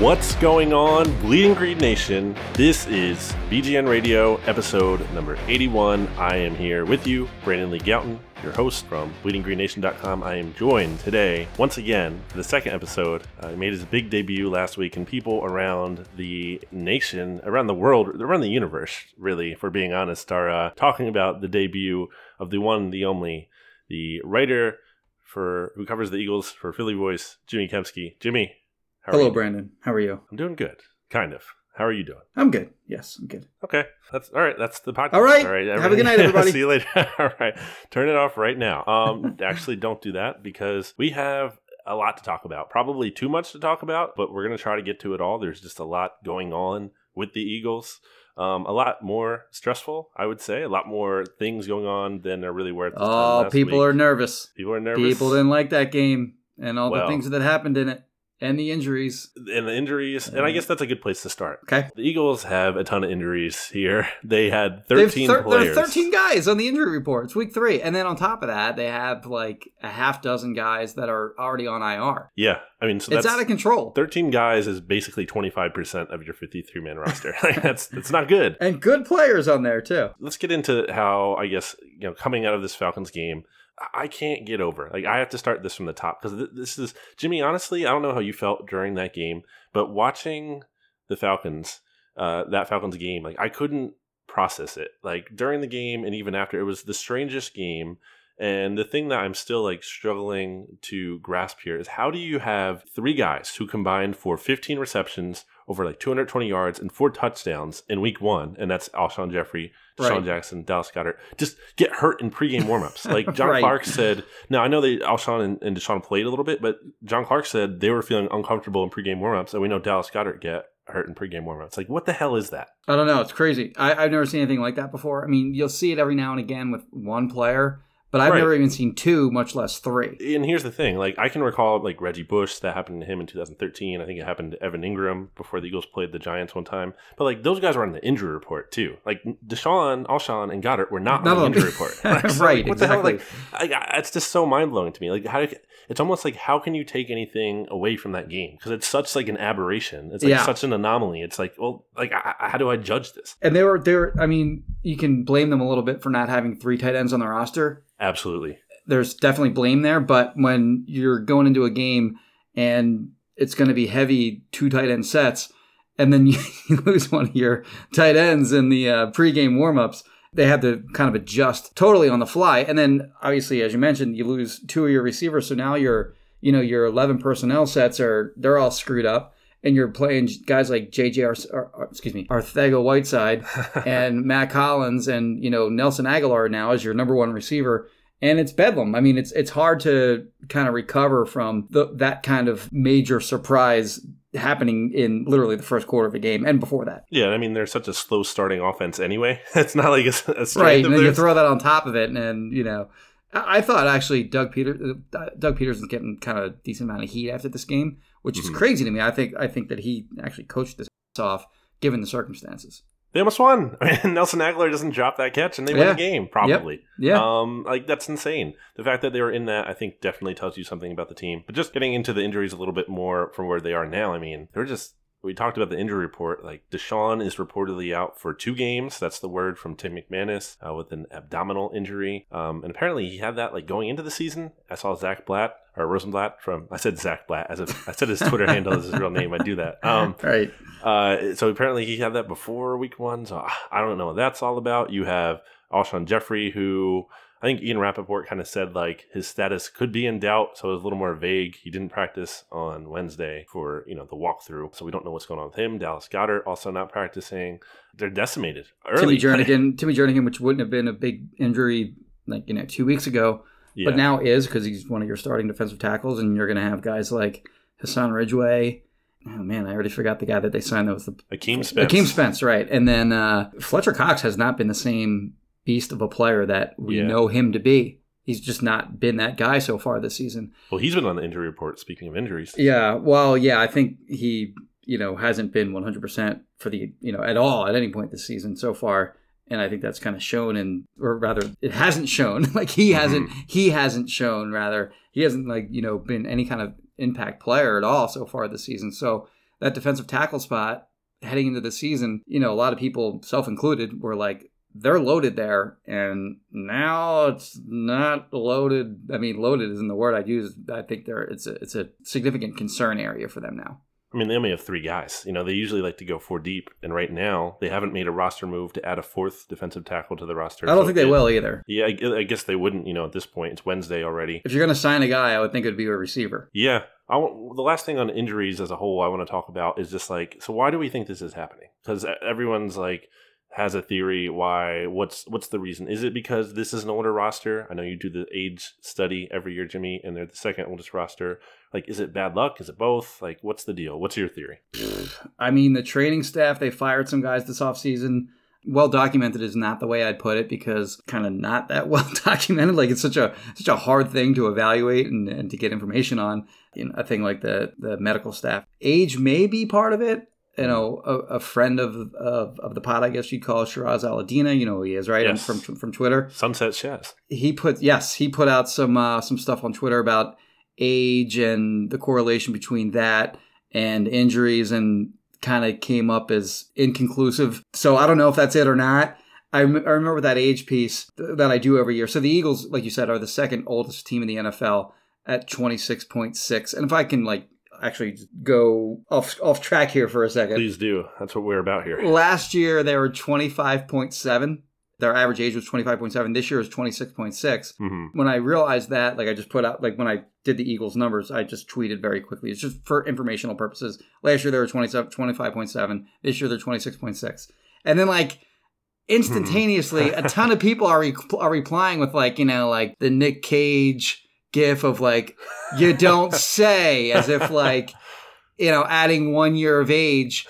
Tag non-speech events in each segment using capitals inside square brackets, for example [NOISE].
What's going on, Bleeding Green Nation? This is BGN Radio episode number 81. I am here with you, Brandon Lee Gowton, your host from BleedingGreenNation.com. I am joined today, once again, for the second episode. Uh, he made his big debut last week, and people around the nation, around the world, around the universe, really, if we're being honest, are uh, talking about the debut of the one, the only, the writer for who covers the Eagles for Philly Voice, Jimmy Kempski. Jimmy, how Hello. Brandon. How are you? I'm doing good, kind of. How are you doing? I'm good. Yes, I'm good. Okay, that's all right. That's the podcast. All right. All right. Have a good night, [LAUGHS] everybody. See you later. [LAUGHS] all right. Turn it off right now. Um, [LAUGHS] actually, don't do that because we have a lot to talk about. Probably too much to talk about, but we're gonna try to get to it all. There's just a lot going on with the Eagles. Um, a lot more stressful, I would say. A lot more things going on than there really were at this time Oh, people week. are nervous. people are nervous. People didn't like that game and all Well. the things that happened in it and the injuries. and the injuries, and I uh, guess that's a good place to start. Okay. The Eagles have a ton of injuries here. [LAUGHS] They had 13 thir- players. There are 13 guys on the injury report. It's week three. And then on top of that, they have like a half dozen guys that are already on IR. Yeah, I mean, so it's out of control. 13 guys is basically 25% of your 53 man roster. [LAUGHS] Like, that's that's not good. And good players on there, too. Let's get into how I guess, you know, coming out of this Falcons game, I- can't get over. Like I have to start this from the top cuz th- this is Jimmy, honestly, I don't know how you felt during that game, but watching the Falcons uh that Falcons game, like I couldn't process it. Like during the game and even after, it was the strangest game. And the thing that I'm still like struggling to grasp here is how do you have three guys who combined for 15 receptions over like 220 yards and four touchdowns in week one, and that's Alshon Jeffery, DeSean Right. Jackson, Dallas Goedert, just get hurt in pregame warmups. [LAUGHS] Like John Right. Clark said, now I know they Alshon and, and DeSean played a little bit, but John Clark said they were feeling uncomfortable in pregame warmups, and we know Dallas Goedert get hurt in pregame warmups. Like, what the hell is that? I don't know. It's crazy. I, I've never seen anything like that before. I mean, you'll see it every now and again with one player, but I've Right. never even seen two, much less three. And here's the thing: like I can recall like Reggie Bush that happened to him in 2013. I think it happened to Evan Engram before the Eagles played the Giants one time. But like those guys were on the injury report too. Like DeSean, Alshon, and Goedert were not on the injury report. [LAUGHS] [LAUGHS] Like, so, Right, like, what the hell? exactly. Like I- it's just so mind blowing to me. Like how it's almost like how can you take anything away from that game because it's such like an aberration. It's like Yeah. such an anomaly. It's like well, like I, I- how do I judge this? And they were, they were, I mean, you can blame them a little bit for not having three tight ends on their roster. Absolutely. There's definitely blame there, but when you're going into a game and it's going to be heavy two tight end sets, and then [LAUGHS] you, lose one of your tight ends in the uh, pregame warmups, they have to kind of adjust totally on the fly. And then, obviously, as you mentioned, you lose two of your receivers, so now your, you know, your 11 personnel sets are they're all screwed up. And you're playing guys like JJ, Ar- or, excuse me, Arcega-Whiteside [LAUGHS] and Mack Hollins and you know Nelson Agholor now as your number one receiver, and it's bedlam. I mean, it's it's hard to kind of recover from the, that kind of major surprise happening in literally the first quarter of a game and before that. Yeah, I mean they're such a slow starting offense anyway. [LAUGHS] It's not like a, a Right, and then you throw that on top of it, and, then you know, I, I thought actually Doug Peter, uh, Doug Pederson's getting kind of a decent amount of heat after this game, which is Mhm. crazy to me. I think I think that he actually coached this [LAUGHS] off given the circumstances. They almost won. [LAUGHS] I mean, Nelson Agholor doesn't drop that catch, and they win the game probably. Yeah, Um, like that's insane. The fact that they were in that, I think, definitely tells you something about the team. But just getting into the injuries a little bit more from where they are now. I mean, they're just. We talked about the injury report. Like DeSean is reportedly out for two games. That's the word from Tim McManus uh, with an abdominal injury. Um, and apparently he had that like going into the season. I saw Zach Blatt or Rosenblatt from. I said Zach Blatt as if I said his Twitter [LAUGHS] handle is his real name. I do that. Um, right. uh, so apparently he had that before week one. So I don't know what that's all about. You have Alshon Jeffery, who I think Ian Rapoport kind of said like his status could be in doubt, so it was a little more vague. He didn't practice on Wednesday for you know the walkthrough, so we don't know what's going on with him. Dallas Goedert also not practicing. They're decimated early. Timmy Jernigan, [LAUGHS] Timmy Jernigan, which wouldn't have been a big injury like you know two weeks ago, yeah. but now is because he's one of your starting defensive tackles, and you're going to have guys like Hassan Ridgeway. Oh man, I already forgot the guy that they signed. That was the Akeem Spence. Akeem Spence, right? And then uh, Fletcher Cox has not been the same beast of a player that we Yeah. know him to be. He's just not been that guy so far this season. Well, he's been on the injury report. Speaking of injuries, Yeah, well, yeah, I think he, you know, hasn't been 100% for the, you know, at all at any point this season so far. And I think that's kind of shown in, or rather, it hasn't shown. [LAUGHS] like he mm-hmm. hasn't, he hasn't shown, rather, he hasn't, like, you know, been any kind of impact player at all so far this season. So that defensive tackle spot heading into the season, you know, a lot of people, self included, were like, they're loaded there, and now it's not loaded. I mean, loaded isn't the word I'd use. I think they're it's a it's a significant concern area for them now. I mean, they only have three guys. You know, they usually like to go four deep, and right now they haven't made a roster move to add a fourth defensive tackle to the roster. I don't So think they it- will either. Yeah, I, I guess they wouldn't. You know, at this point, it's Wednesday already. If you're going to sign a guy, I would think it would be a receiver. Yeah. I want, the last thing on injuries as a whole I want to talk about is just like, so why do we think this is happening? Because everyone's like has a theory why. What's what's the reason? Is it because this is an older roster? I know you do the age study every year, Jimmy, and they're the second oldest roster. Like, is it bad luck? Is it both? Like, what's the deal? What's your theory? [SIGHS] I mean, the training staff, they fired some guys this offseason. Well documented is not the way I'd put it because kind of not that [LAUGHS] well documented. Like it's such a such a hard thing to evaluate and, and to get information on. Know, a thing like the the medical staff. Age may be part of it. You know, a, a friend of, of of the pod, I guess you'd call Shiraz Aladina. You know who he is, right? Yes. From from Twitter. Sunset Shaz. he put yes he put out some uh, some stuff on twitter about age and the correlation between that and injuries and kind of came up as inconclusive so i don't know if that's it or not I, remember that age piece th- that i do every year so the eagles like you said are the second oldest team in the nfl at 26.6 and if i can like actually go off off track here for a second Please do. That's what we're about here. Last year they were 25.7. Their average age was 25.7. This year is 26.6. hmm When I realized that, like I just put out, like when I did the Eagles numbers, I just tweeted very quickly. It's just for informational purposes. Last year they were 27, 25.7. This year they're 26.6. And then like instantaneously, a [LAUGHS] ton of people are, re- are replying with like, you know, like the Nick Cage gif of like, you don't [LAUGHS] say, as if like, you know, adding one year of age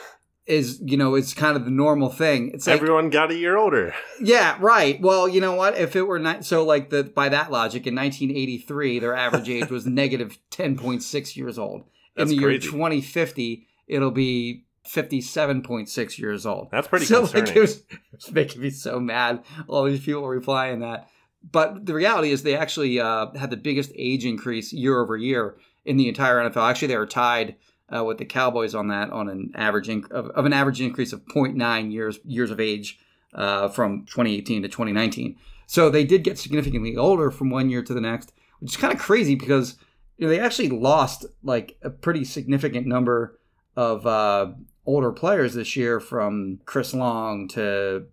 is, you know, it's kind of the normal thing. It's like, Everyone got a year older. yeah, right. Well, you know what? If it were not so, like the by that logic, in 1983, their average age was negative 10.6 years old. That's in the year 2050, it'll be 57.6 years old. That's pretty so, concerning. Like, it, was, it was making me so mad. All these people replying that. But the reality is, they actually uh, had the biggest age increase year over year in the entire NFL. Actually, they were tied uh, with the Cowboys on that, on an average inc- of, of an average increase of 0.9 years years of age uh, from 2018 to 2019. So they did get significantly older from one year to the next, which is kind of crazy because you know they actually lost like a pretty significant number of uh, older players this year, from Chris Long to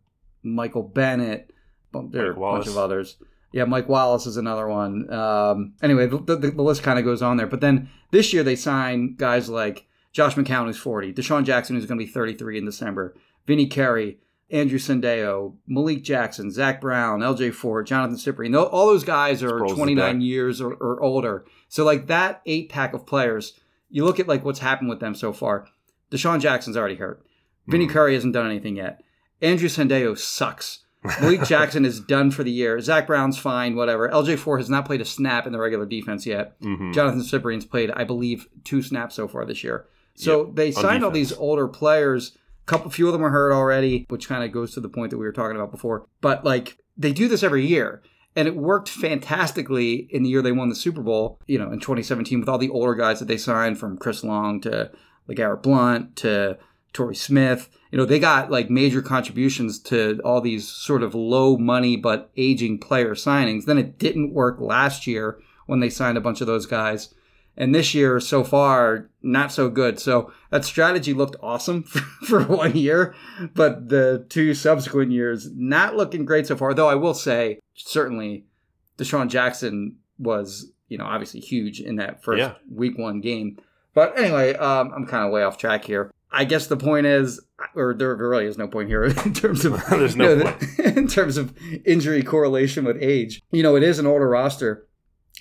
Michael Bennett. There are a bunch of others. Yeah, Mike Wallace is another one. Um, anyway, the, the, the list kind of goes on there. But then this year they sign guys like Josh McCown, who's 40, DeSean Jackson, who's going to be 33 in December, Vinny Curry, Andrew Sendejo, Malik Jackson, Zach Brown, LJ Fort, Johnathan Cyprien. Tho- All those guys are Sproles 29 years or, or older. So like that eight pack of players, you look at like what's happened with them so far. DeSean Jackson's already hurt. Vinny Mhm. Curry hasn't done anything yet. Andrew Sendejo sucks. Malik Jackson is done for the year. Zach Brown's fine, whatever. LJ Fort has not played a snap in the regular defense yet. hmm Johnathan Cyprien's played, I believe, two snaps so far this year. So they signed all these older players. A couple, few of them are hurt already, which kind of goes to the point that we were talking about before. But like they do this every year, and it worked fantastically in the year they won the Super Bowl. You know, in 2017 with all the older guys that they signed, from Chris Long to like LeGarrette Blunt to Torrey Smith. You know, they got like major contributions to all these sort of low money but aging player signings. Then it didn't work last year when they signed a bunch of those guys. And this year, so far, not so good. So that strategy looked awesome for, [LAUGHS] for one year, but the two subsequent years, not looking great so far. Though I will say, certainly DeSean Jackson was, you know, obviously huge in that first Yeah. week one game. But anyway, um, I'm kind of way off track here. I guess the point is, or there really is no point here [LAUGHS] in terms of [LAUGHS] There's no you know, [LAUGHS] in terms of injury correlation with age. You know, it is an older roster,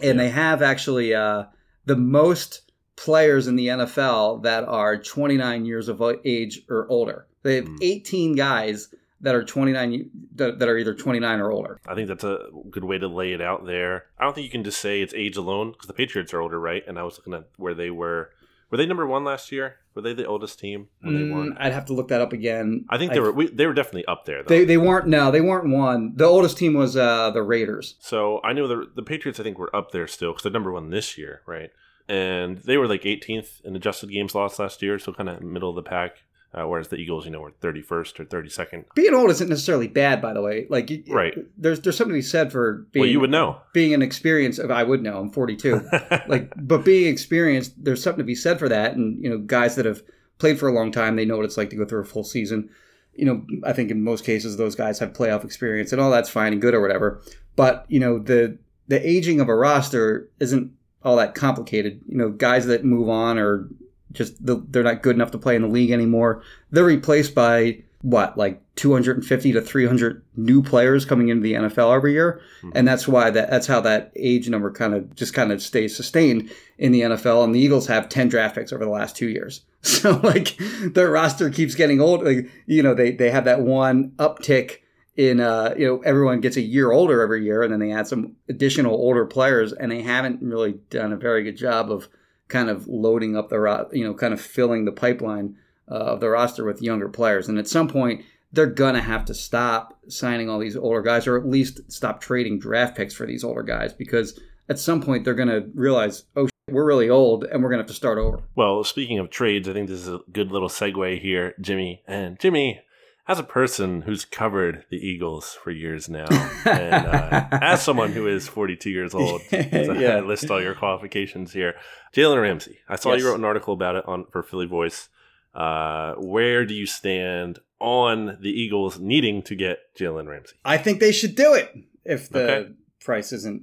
and they have actually uh, the most players in the NFL that are 29 years of age or older. They have Hmm. 18 guys that are 29 that, that are either 29 or older. I think that's a good way to lay it out there. I don't think you can just say it's age alone because the Patriots are older, right? And I was looking at where they were. Were they number one last year? Were they the oldest team when they Mm, won? I'd have to look that up again. I think they were. We, they were definitely up there though. They, they weren't. No, they weren't one. The oldest team was uh, the Raiders. So I know the the Patriots. I think were up there still because they're number one this year, right? And they were like 18th in adjusted games lost last year, so kind of middle of the pack. Uh, whereas the Eagles, you know, were 31st or 32nd. Being old isn't necessarily bad, by the way. Like, you- Right. There's there's something to be said for being well, you would know. being an experience of I would know. I'm 42. [LAUGHS] like, but being experienced, there's something to be said for that. And you know, guys that have played for a long time, they know what it's like to go through a full season. You know, I think in most cases those guys have playoff experience, and all that's fine and good or whatever. But you know, the the aging of a roster isn't all that complicated. You know, guys that move on or just the, they're not good enough to play in the league anymore. They're replaced by what, like 250 to 300 new players coming into the NFL every year, and that's why that that's how that age number kind of just kind of stays sustained in the NFL. And the Eagles have 10 draft picks over the last two years, [LAUGHS] so like their roster keeps getting old. Like you know, they they have that one uptick in uh you know everyone gets a year older every year and then they add some additional older players and they haven't really done a very good job of kind of loading up the ro- you know kind of filling the pipeline uh, of the roster with younger players and at some point they're gonna have to stop signing all these older guys or at least stop trading draft picks for these older guys because at some point they're gonna realize oh shit, we're really old and we're gonna have to start over Well, speaking of trades, I think this is a good little segue here, Jimmy. And Jimmy, as a person who's covered the Eagles for years now, [LAUGHS] and uh, as someone who is 42 years [LAUGHS] old, as I Yeah. list all your qualifications here, Jalen Ramsey. I saw Yes. you wrote an article about it on for Philly Voice. Uh, where do you stand on the Eagles needing to get Jalen Ramsey? I think they should do it if the Okay. price isn't,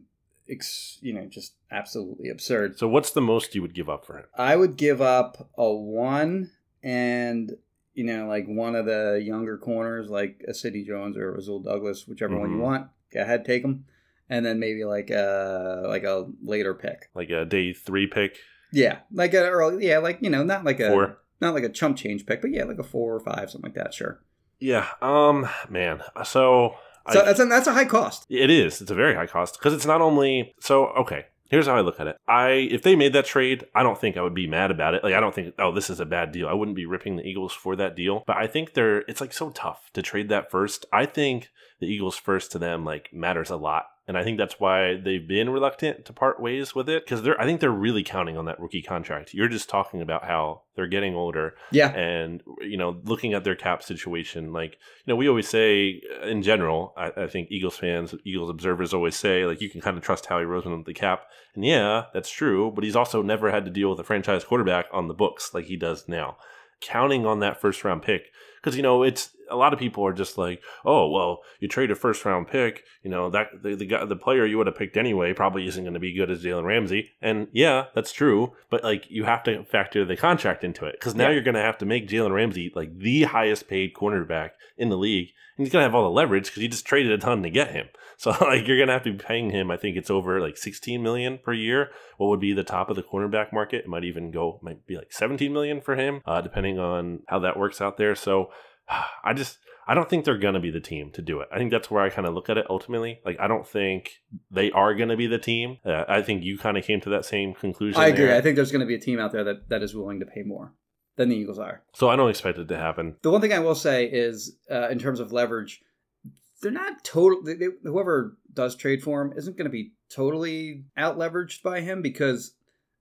ex- you know, just absolutely absurd. So, what's the most you would give up for him? I would give up a one and you know, like one of the younger corners, like a Sidney Jones or a Rasul Douglas, whichever one you Mhm. want. Go ahead, take them, and then maybe like a like a later pick. Like a day three pick, Yeah, like a early, yeah, like you know, not like a four? not like a chump change pick, but yeah, like a four or five, something like that. Sure. Yeah. Um. Man. So. So I- that's a, that's a high cost. It is. It's a very high cost because it's not only so. Okay, here's how I look at it. I if they made that trade, I don't think I would be mad about it. Like I don't think oh this is a bad deal. I wouldn't be ripping the Eagles for that deal. But I think they're it's like so tough to trade that first. I think the Eagles first to them like matters a lot. And I think that's why they've been reluctant to part ways with it because they're. I think they're really counting on that rookie contract. You're just talking about how they're getting older Yeah. and you know looking at their cap situation like you know we always say uh, in general I, I think eagles fans eagles observers always say like you can kind of trust howie roseman with the cap and yeah that's true but he's also never had to deal with a franchise quarterback on the books like he does now counting on that first round pick because you know it's a lot of people are just like oh well you trade a first round pick you know that the, the guy the player you would have picked anyway probably isn't going to be good as Jalen Ramsey. And yeah that's true but like you have to factor the contract into it because now Yeah. you're going to have to make Jalen Ramsey like the highest paid cornerback in the league and he's going to have all the leverage because you just traded a ton to get him. [LAUGHS] So like you're going to have to be paying him I think it's over like 16 million per year. What would be the top of the cornerback market? It might even go might be like 17 million for him uh, depending on how that works out there. So [SIGHS] I just I don't think they're going to be the team to do it. I think that's where I kind of look at it ultimately. Like I don't think they are going to be the team. Uh, I think you kind of came to that same conclusion. I agree. there. I think there's going to be a team out there that, that is willing to pay more than the Eagles are. so I don't expect it to happen. The one thing I will say is, uh, in terms of leverage, they're not total. They, they- whoever does trade for him isn't going to be totally out leveraged by him because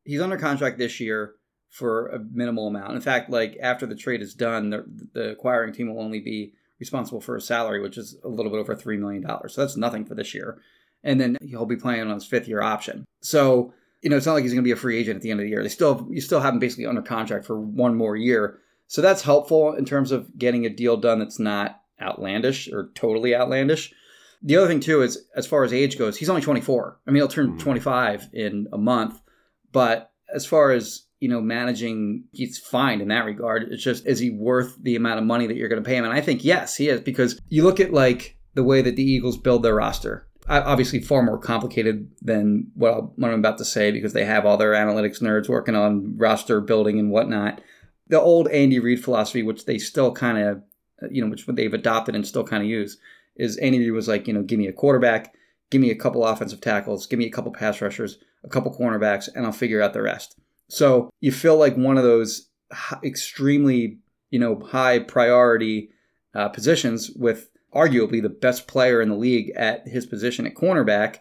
he's under contract this year for a minimal amount. In fact, like after the trade is done, the, the acquiring team will only be responsible for his salary, which is a little bit over three million dollars. So that's nothing for this year, and then he'll be playing on his fifth year option. So you know, it's not like he's going to be a free agent at the end of the year. They still you still have him basically under contract for one more year. So that's helpful in terms of getting a deal done that's not outlandish or totally outlandish. The other thing too is, as far as age goes, he's only 24. I mean, he'll turn Mhm. 25 in a month, but as far as you know, managing, he's fine in that regard. It's just, is he worth the amount of money that you're going to pay him? And I think yes, he is because you look at like the way that the Eagles build their roster. Obviously, far more complicated than what, I'm about to say because they have all their analytics nerds working on roster building and whatnot. The old Andy Reid philosophy, which they still kind of, you know, which they've adopted and still kind of use, is Andy Reid was like, you know, give me a quarterback, give me a couple offensive tackles, give me a couple pass rushers, a couple cornerbacks, and I'll figure out the rest. So you feel like one of those extremely, you know, high priority uh, positions with arguably the best player in the league at his position at cornerback.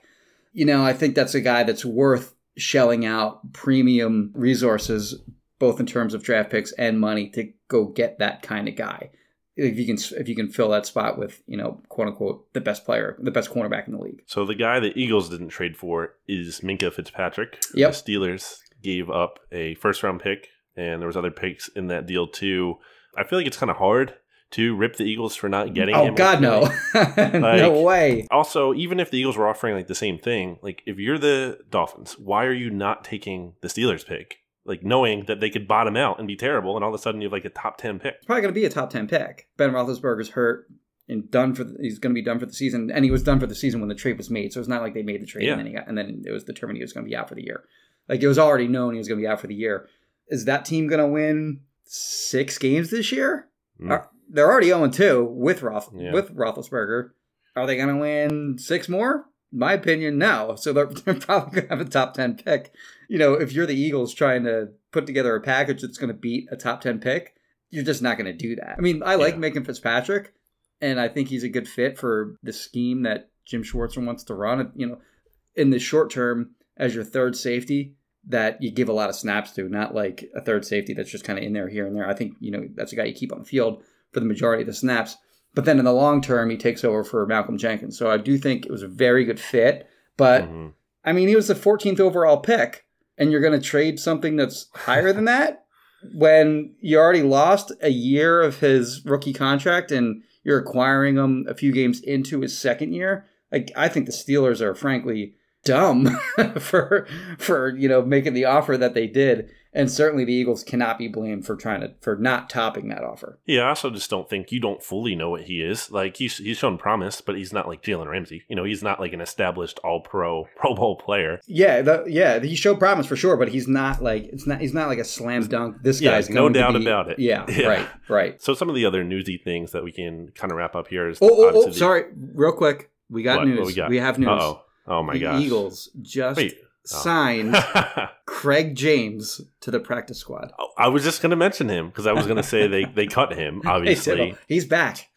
You know, I think that's a guy that's worth shelling out premium resources, both in terms of draft picks and money, to go get that kind of guy. If you can, if you can fill that spot with, you know, quote unquote, the best player, the best cornerback in the league. So the guy the Eagles didn't trade for is Minkah Fitzpatrick. Yep. The Steelers gave up a first round pick, and there was other picks in that deal too. I feel like it's kind of hard to rip the Eagles for not getting Oh him. God, no, [LAUGHS] no way. Also, even if the Eagles were offering like the same thing, like if you're the Dolphins, why are you not taking the Steelers pick? Like knowing that they could bottom out and be terrible, and all of a sudden you have like a top ten pick. It's probably going to be a top ten pick. Ben Roethlisberger's hurt and done for. The, he's going to be done for the season, and he was done for the season when the trade was made. So it's not like they made the trade Yeah. and then he got, and then it was determined he was going to be out for the year. Like it was already known he was going to be out for the year. Is that team going to win six games this year? Mm. Are- they're already 0 2 with Roth Yeah. with Roethlisberger. Are they going to win six more? My opinion, no. So they're, [LAUGHS] they're probably going to have a top 10 pick. You know, if you're the Eagles trying to put together a package that's going to beat a top 10 pick, you're just not going to do that. I mean, I like Yeah. Minkah Fitzpatrick, and I think he's a good fit for the scheme that Jim Schwartzer wants to run. You know, in the short term, as your third safety, that you give a lot of snaps to, not like a third safety that's just kind of in there here and there. I think, you know, that's a guy you keep on the field for the majority of the snaps. But then in the long term, he takes over for Malcolm Jenkins. So I do think it was a very good fit. But Mhm. I mean, he was the 14th overall pick, and you're going to trade something that's higher than that [LAUGHS] when you already lost a year of his rookie contract and you're acquiring him a few games into his second year. Like, I think the Steelers are frankly dumb [LAUGHS] for for you know making the offer that they did, and certainly the Eagles cannot be blamed for trying to for not topping that offer. Yeah, I also just don't think you don't fully know what he is. Like he's he's shown promise, but he's not like Jalen Ramsey. You know, he's not like an established All Pro [LAUGHS] Pro Bowl player. Yeah, the, yeah, he showed promise for sure, but he's not like it's not he's not like a slam dunk. This Yeah, guy's no doubt be- about it. Yeah, [LAUGHS] Yeah. right, right. So some of the other newsy things that we can kind of wrap up here is Oh, oh, oh sorry, real quick, we got What? news. What we got? have news. Uh-oh. Oh my the gosh. Eagles just Wait. Oh. signed [LAUGHS] Craig James to the practice squad. Oh, I was just going to mention him because I was going to say they, they cut him, [LAUGHS] obviously, Tibble, he's back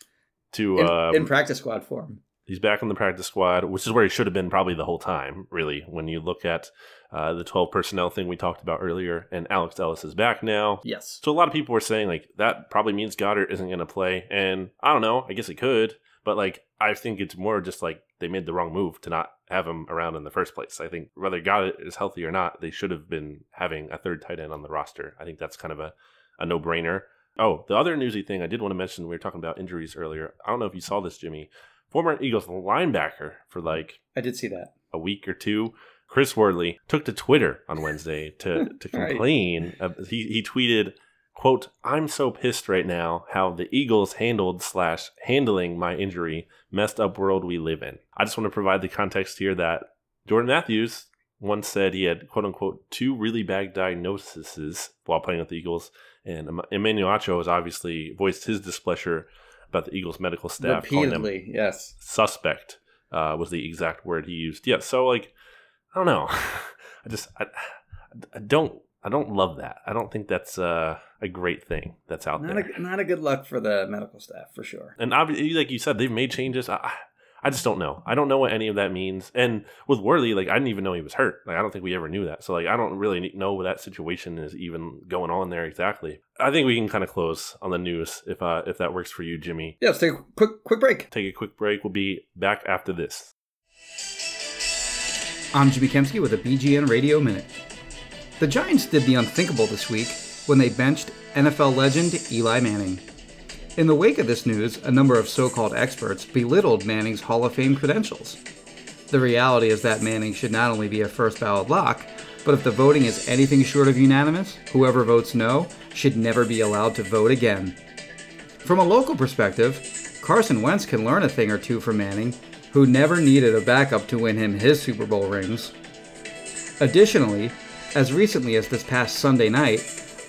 to in, um, in practice squad form. he's back in the practice squad, which is where he should have been probably the whole time, really, when you look at uh, the 12 personnel thing we talked about earlier. And Alex Ellis is back now. Yes. So a lot of people were saying, like, that probably means Goedert isn't going to play. And I don't know. I guess it could. But, like, I think it's more just like they made the wrong move to not have him around in the first place. I think whether Goedert is healthy or not, they should have been having a third tight end on the roster. I think that's kind of a, a no brainer. Oh, the other newsy thing I did want to mention, we were talking about injuries earlier. I don't know if you saw this, Jimmy. Former Eagles linebacker for like I did see that. a week or two, Chris Worley took to Twitter on Wednesday to, [LAUGHS] to Right. complain. Uh, he, he tweeted, quote, I'm so pissed right now how the Eagles handled slash handling my injury, messed up world we live in. I just want to provide the context here that Jordan Matthews once said he had, quote unquote, two really bad diagnoses while playing with the Eagles. And Emmanuel Acho has obviously voiced his displeasure about the Eagles medical staff. Repeatedly, yes. suspect uh, was the exact word he used. Yeah, so like I don't know. [LAUGHS] I just I, I don't I don't love that. I don't think that's uh, a great thing that's out Not there. a, not a good luck for the medical staff for sure. and obviously, like you said, they've made changes. I, I- I just don't know. I don't know what any of that means. And with Worley, like I didn't even know he was hurt. Like I don't think we ever knew that. So like I don't really know what that situation is even going on there exactly. I think we can kind of close on the news if uh, if that works for you, Jimmy. Yeah, let's take a quick quick break. Take a quick break. We'll be back after this. I'm Jimmy Kempski with a BGN Radio Minute. The Giants did the unthinkable this week when they benched NFL legend Eli Manning. In the wake of this news, a number of so called experts belittled Manning's Hall of Fame credentials. The reality is that Manning should not only be a first ballot lock, but if the voting is anything short of unanimous, whoever votes no should never be allowed to vote again. From a local perspective, Carson Wentz can learn a thing or two from Manning, who never needed a backup to win him his Super Bowl rings. Additionally, as recently as this past Sunday night,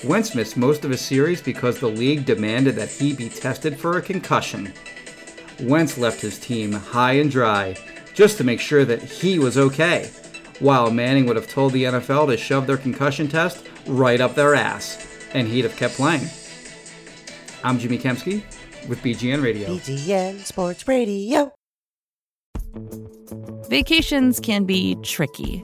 Wentz missed most of his series because the league demanded that he be tested for a concussion. Wentz left his team high and dry just to make sure that he was okay, while Manning would have told the NFL to shove their concussion test right up their ass, and he'd have kept playing. I'm Jimmy Kempski with BGN Radio. BGN Sports Radio. Vacations can be tricky.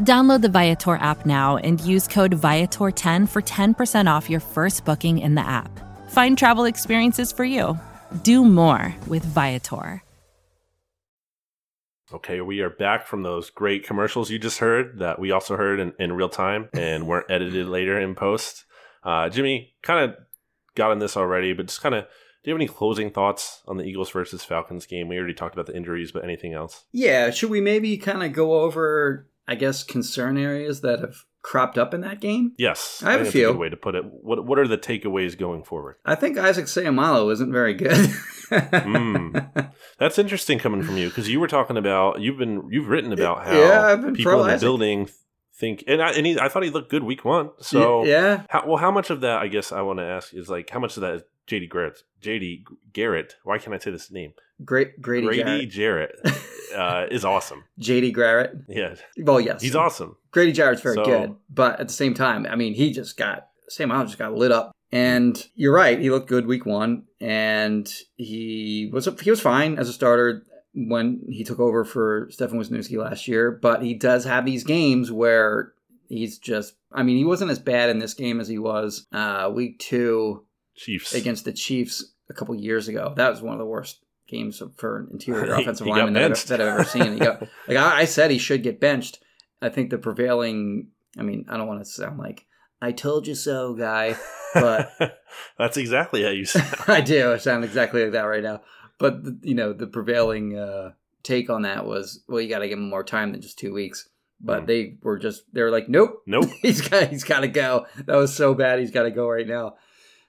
Download the Viator app now and use code Viator10 for 10% off your first booking in the app. Find travel experiences for you. Do more with Viator. Okay, we are back from those great commercials you just heard that we also heard in, in real time [LAUGHS] and weren't edited later in post. Uh, Jimmy kind of got on this already, but just kind of, do you have any closing thoughts on the Eagles versus Falcons game? We already talked about the injuries, but anything else? Yeah, should we maybe kind of go over, I guess, concern areas that have cropped up in that game? Yes, I have a few. good way to put it. What What are the takeaways going forward? I think Isaac Seumalo isn't very good. Mm. [LAUGHS] That's interesting coming from you because you were talking about you've been you've written about how Yeah, people pro in the building think and I and he, I thought he looked good week one. So yeah, how, well, how much of that I guess I want to ask is like how much of that is JD Garrett? JD Garrett. Why can't I say this name? great Grady, Grady Jarrett. Jarrett [LAUGHS] uh, is awesome. JD Garrett. Yeah, Well, yes, he's awesome. Grady Jarrett's very So- good, but at the same time, I mean, he just got Seumalo just got lit up. And you're right, he looked good week one, and he was he was fine as a starter when he took over for Stefan Wisniewski last year. But he does have these games where he's just I mean, he wasn't as bad in this game as he was uh, week two Chiefs against the Chiefs a couple years ago. That was one of the worst games for an interior [LAUGHS] He- offensive he lineman that, I've- that I've ever seen. Got, [LAUGHS] like I, I said, he should get benched. I think the prevailing. I mean, I don't want to sound like I told you so guy, but [LAUGHS] that's exactly how you sound. I do. I sound exactly like that right now. But the- you know, the prevailing uh, take on that was, well, you got to give him more time than just two weeks. But Mm. they were just they were like, nope, Nope. [LAUGHS] he's got he's got to go. That was so bad. He's got to go right now.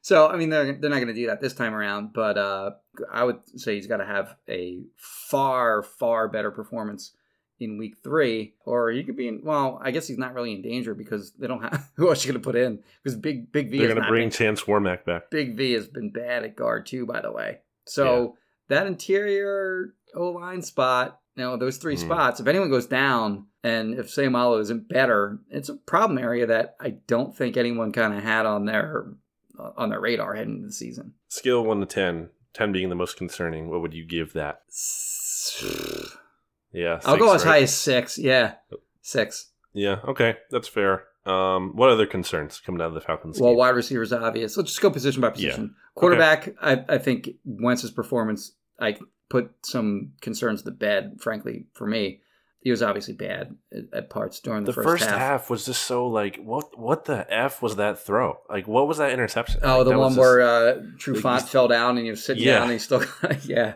So I mean, they're they're not going to do that this time around. But uh, I would say he's got to have a far far better performance in week three, or he could be in. Well, I guess he's not really in danger because they don't have [LAUGHS] who else you going to put in because big big V They're going to bring been- Chance Warmack back. Big V has been bad at guard too, by the way. So that interior O line spot, you know, those three Hmm. spots, if anyone goes down and if Seumalo isn't better, it's a problem area that I don't think anyone kind of had on their on their radar heading into the season. Skill one to 10, 10 being the most concerning. What would you give that? [SIGHS] Yeah, I'll six, go as right? high as six. Yeah, six. Yeah, okay, that's fair. Um, what other concerns coming out of the Falcons? Well, game? wide receivers obvious. Let's just go position by position. Quarterback, I, I think Wentz's performance, I put some concerns to the bed. Frankly, for me, he was obviously bad at, at parts during the, the first, half. half. was just so like, what? What the f was that throw? Like, what was that interception? Oh, Like, the one where just- uh, Trufant fell down and he was sitting Yeah. down and he still, [LAUGHS] yeah,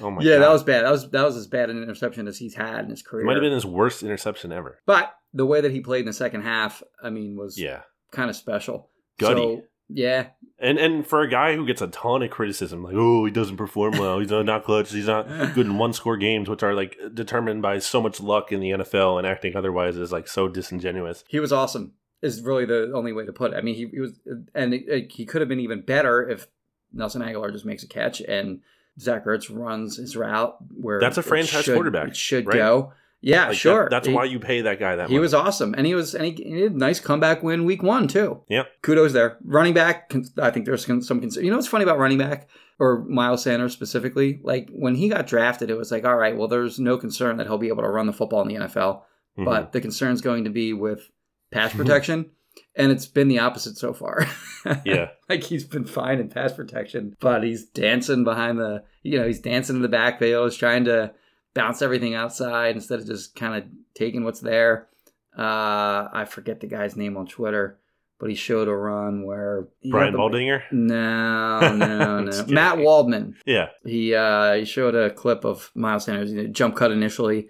oh my god. yeah, god, that was bad. That was that was as bad an interception as he's had in his career. it might have been his worst interception ever. but the way that he played in the second half, I mean, was Yeah, kind of special. Gutty. So Yeah, And and for a guy who gets a ton of criticism, like oh he doesn't perform well, he's not clutch, he's not [LAUGHS] good in one score games, which are like determined by so much luck in the NFL, and acting otherwise is like so disingenuous. he was awesome. Is really the only way to put it. I mean, he, he was, and it, it- he could have been even better if Nelson Agholor just makes a catch and Zach Ertz runs his route where That's a it franchise should- quarterback, It should right? go. Yeah, Like, sure. that- that's He- why you pay that guy that much. He much. was awesome, and he was, and he, he did a nice comeback win week one too. Yeah. kudos there. Running back, I think there's some concern. You know what's funny about running back or Miles Sanders specifically? Like when he got drafted, it was like, all right, well, there's no concern that he'll be able to run the football in the NFL, Mhm. but the concern is going to be with pass protection, and it's been the opposite so far. [LAUGHS] Yeah. like he's been fine in pass protection, but he's dancing behind the, you know, he's dancing in the backfield, he's trying to bounce everything outside instead of just kind of taking what's there. Uh, I forget the guy's name on Twitter, but he showed a run where Brian the- Baldinger. No, [LAUGHS] no, no. Matt Waldman. Yeah, He uh, he showed a clip of Miles Sanders. Did a jump cut initially,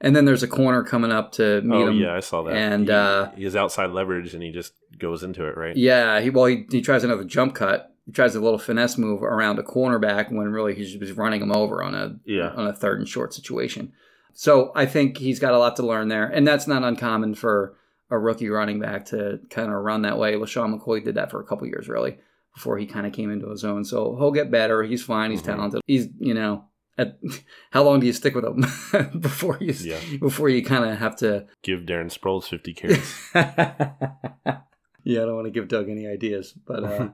and then there's a corner coming up to meet him. oh him. yeah, I saw that. And, he, uh, he has outside leverage, and he just goes into it, right? Yeah, he well he, he tries another jump cut. He tries a little finesse move around a cornerback when really he's just running him over on a Yeah. on a third and short situation. So I think he's got a lot to learn there, and that's not uncommon for a rookie running back to kind of run that way. LeSean McCoy did that for a couple years really before he kind of came into his own. So he'll get better. He's fine. He's Mhm. talented. He's you know. At, [LAUGHS] how long do you stick with him [LAUGHS] before you Yeah. before you kind of have to Give Darren Sproles fifty carries. [LAUGHS] yeah, I don't want to give Doug any ideas, but uh,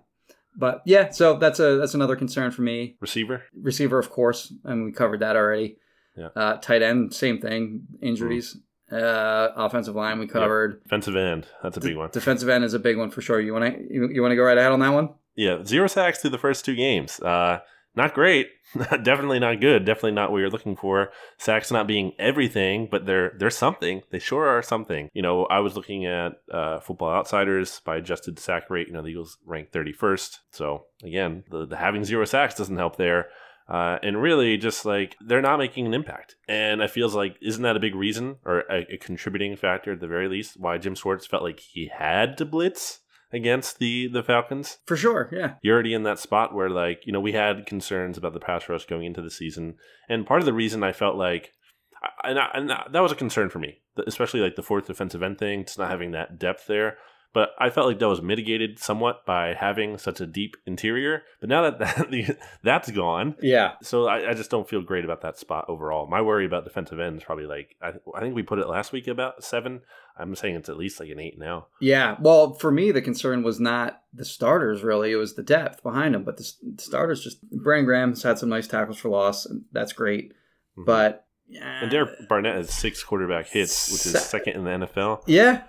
but yeah, so that's a that's another concern for me. Receiver. Receiver, of course, and we covered that already. Yeah. Uh, tight end, same thing. Injuries. Uh, offensive line, we covered. Defensive end. That's a big one. Defensive end is a big one for sure. You want to you, you want to go right ahead on that one? Yeah, zero sacks through the first two games. Uh, not great. [LAUGHS] Definitely not good. Definitely not what you're looking for. Sacks not being everything, but they're they're something. They sure are something. You know, I was looking at uh, Football Outsiders by adjusted sack rate. You know, the Eagles ranked 31st. So again, the, the having zero sacks doesn't help there. Uh, and really, just like they're not making an impact, and it feels like isn't that a big reason or a, a contributing factor at the very least why Jim Schwartz felt like he had to blitz against the the Falcons? For sure, yeah. you're already in that spot where like you know we had concerns about the pass rush going into the season and part of the reason i felt like and, I, and that was a concern for me especially like the fourth defensive end thing just not having that depth there but i felt like that was mitigated somewhat by having such a deep interior but now that, [LAUGHS] that that's gone Yeah. so I, I just don't feel great about that spot overall my worry about defensive end is probably like I, I think we put it last week about seven i'm saying it's at least like an eight now Yeah. Well, for me, the concern was not the starters really; it was the depth behind them. But the, the starters just Brandon Graham's had some nice tackles for loss, and that's great. Mhm. But and Derek Barnett has six quarterback hits, which is Se- second in the NFL. Yeah,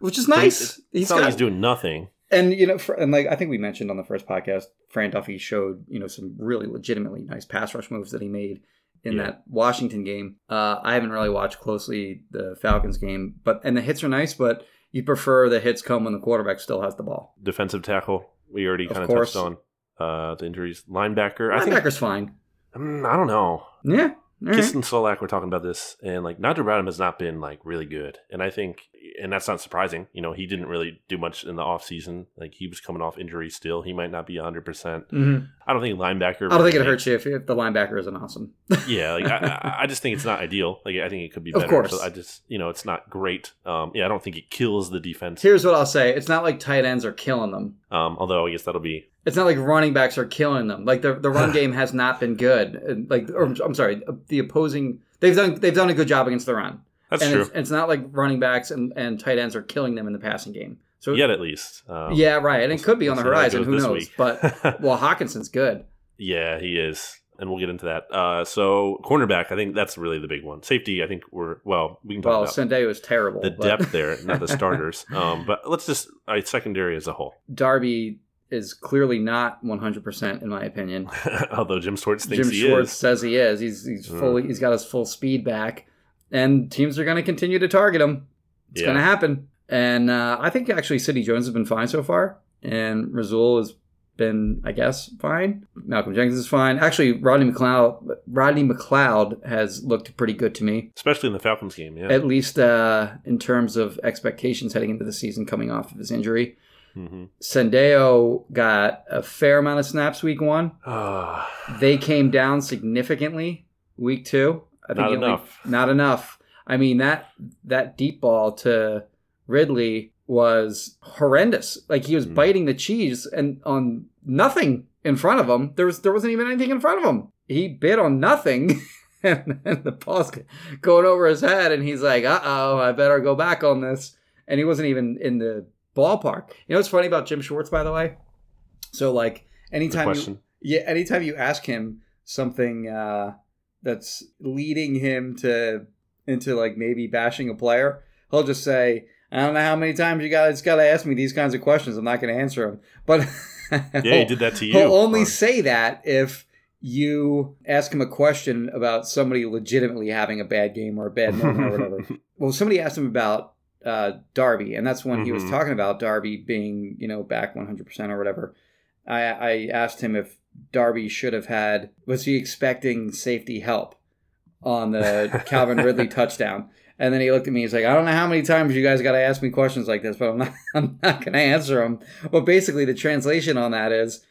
which is nice. It's, He's not like got- he's doing nothing. and you know, and like I think we mentioned on the first podcast, Fran Duffy showed you know some really legitimately nice pass rush moves that he made in Yeah. that Washington game. Uh, I haven't really watched closely the Falcons game, but and the hits are nice, but you prefer the hits come when the quarterback still has the ball. Defensive tackle, we already kind of touched on. Uh, the injuries. Linebacker, I think. Linebacker's fine. Mm, I don't know. Yeah. all right. Kiston Solak, we're talking about this, and like Nigel Bradham has not been like really good, and I think, and that's not surprising. You know, he didn't really do much in the offseason. Like he was coming off injury still. He might not be hundred percent. Mhm. I don't think linebacker. I don't think it hurts you if, if the linebacker isn't awesome. [LAUGHS] yeah, like I, I- just think it's not ideal. Like I think it could be better. Of course. So I just, you know, it's not great. Um, yeah, I don't think it kills the defense. Here's what I'll say: it's not like tight ends are killing them. Um, although I guess that'll be It's not like running backs are killing them. Like the the run [LAUGHS] game has not been good. Like, or, I'm sorry, the opposing they've done they've done a good job against the run. That's and true. It's, it's not like running backs and, and tight ends are killing them in the passing game. So Yet at least. Um, yeah, right. And it could be on the we'll see how it horizon. Who knows? But [LAUGHS] well, Hockenson's good. yeah, he is, and we'll get into that. Uh, so cornerback, I think that's really the big one. Safety, I think we're well. We can talk about. Well, about Sunday was terrible. the but depth [LAUGHS] there, not the starters. Um, but let's just uh, secondary as a whole. Darby is clearly not 100 percent in my opinion. [LAUGHS] Although Jim Schwartz thinks Jim Schwartz is. says he is. He's he's Mm. fully he's got his full speed back, and teams are going to continue to target him. It's Yeah. going to happen. And uh, I think actually Sidney Jones has been fine so far, and Rasul has been, I guess, fine. Malcolm Jenkins is fine. Actually, Rodney McLeod Rodney McLeod has looked pretty good to me, especially in the Falcons game. Yeah, at least uh, in terms of expectations heading into the season, coming off of his injury. Mm-hmm. Sendejo got a fair amount of snaps week one. Ah, They came down significantly week two. I Not he only- enough. not enough. I mean that that deep ball to Ridley was horrendous. Like he was Hmm. biting the cheese and on nothing in front of him. There was there wasn't even anything in front of him. He bit on nothing. [LAUGHS] And, and the ball's going over his head, and he's like, "Uh oh, I better go back on this." And he wasn't even in the ballpark. You know what's funny about Jim Schwartz, by the way? So like, anytime you, yeah, anytime you ask him something uh, that's leading him to into like maybe bashing a player, he'll just say, "I don't know how many times you guys got to ask me these kinds of questions. I'm not going to answer them." [LAUGHS] But Yeah, he did that to you. He'll only Or- say that if you ask him a question about somebody legitimately having a bad game or a bad moment or whatever. [LAUGHS] well, somebody asked him about uh, Darby, and that's when he was Mhm. talking about Darby being, you know, back 100% or whatever. I, I asked him if Darby should have had, was he expecting safety help on the [LAUGHS] Calvin Ridley touchdown? And then he looked at me. He's like, "I don't know how many times you guys got to ask me questions like this, but I'm not. [LAUGHS] I'm not going to answer them." Well, basically, the translation on that is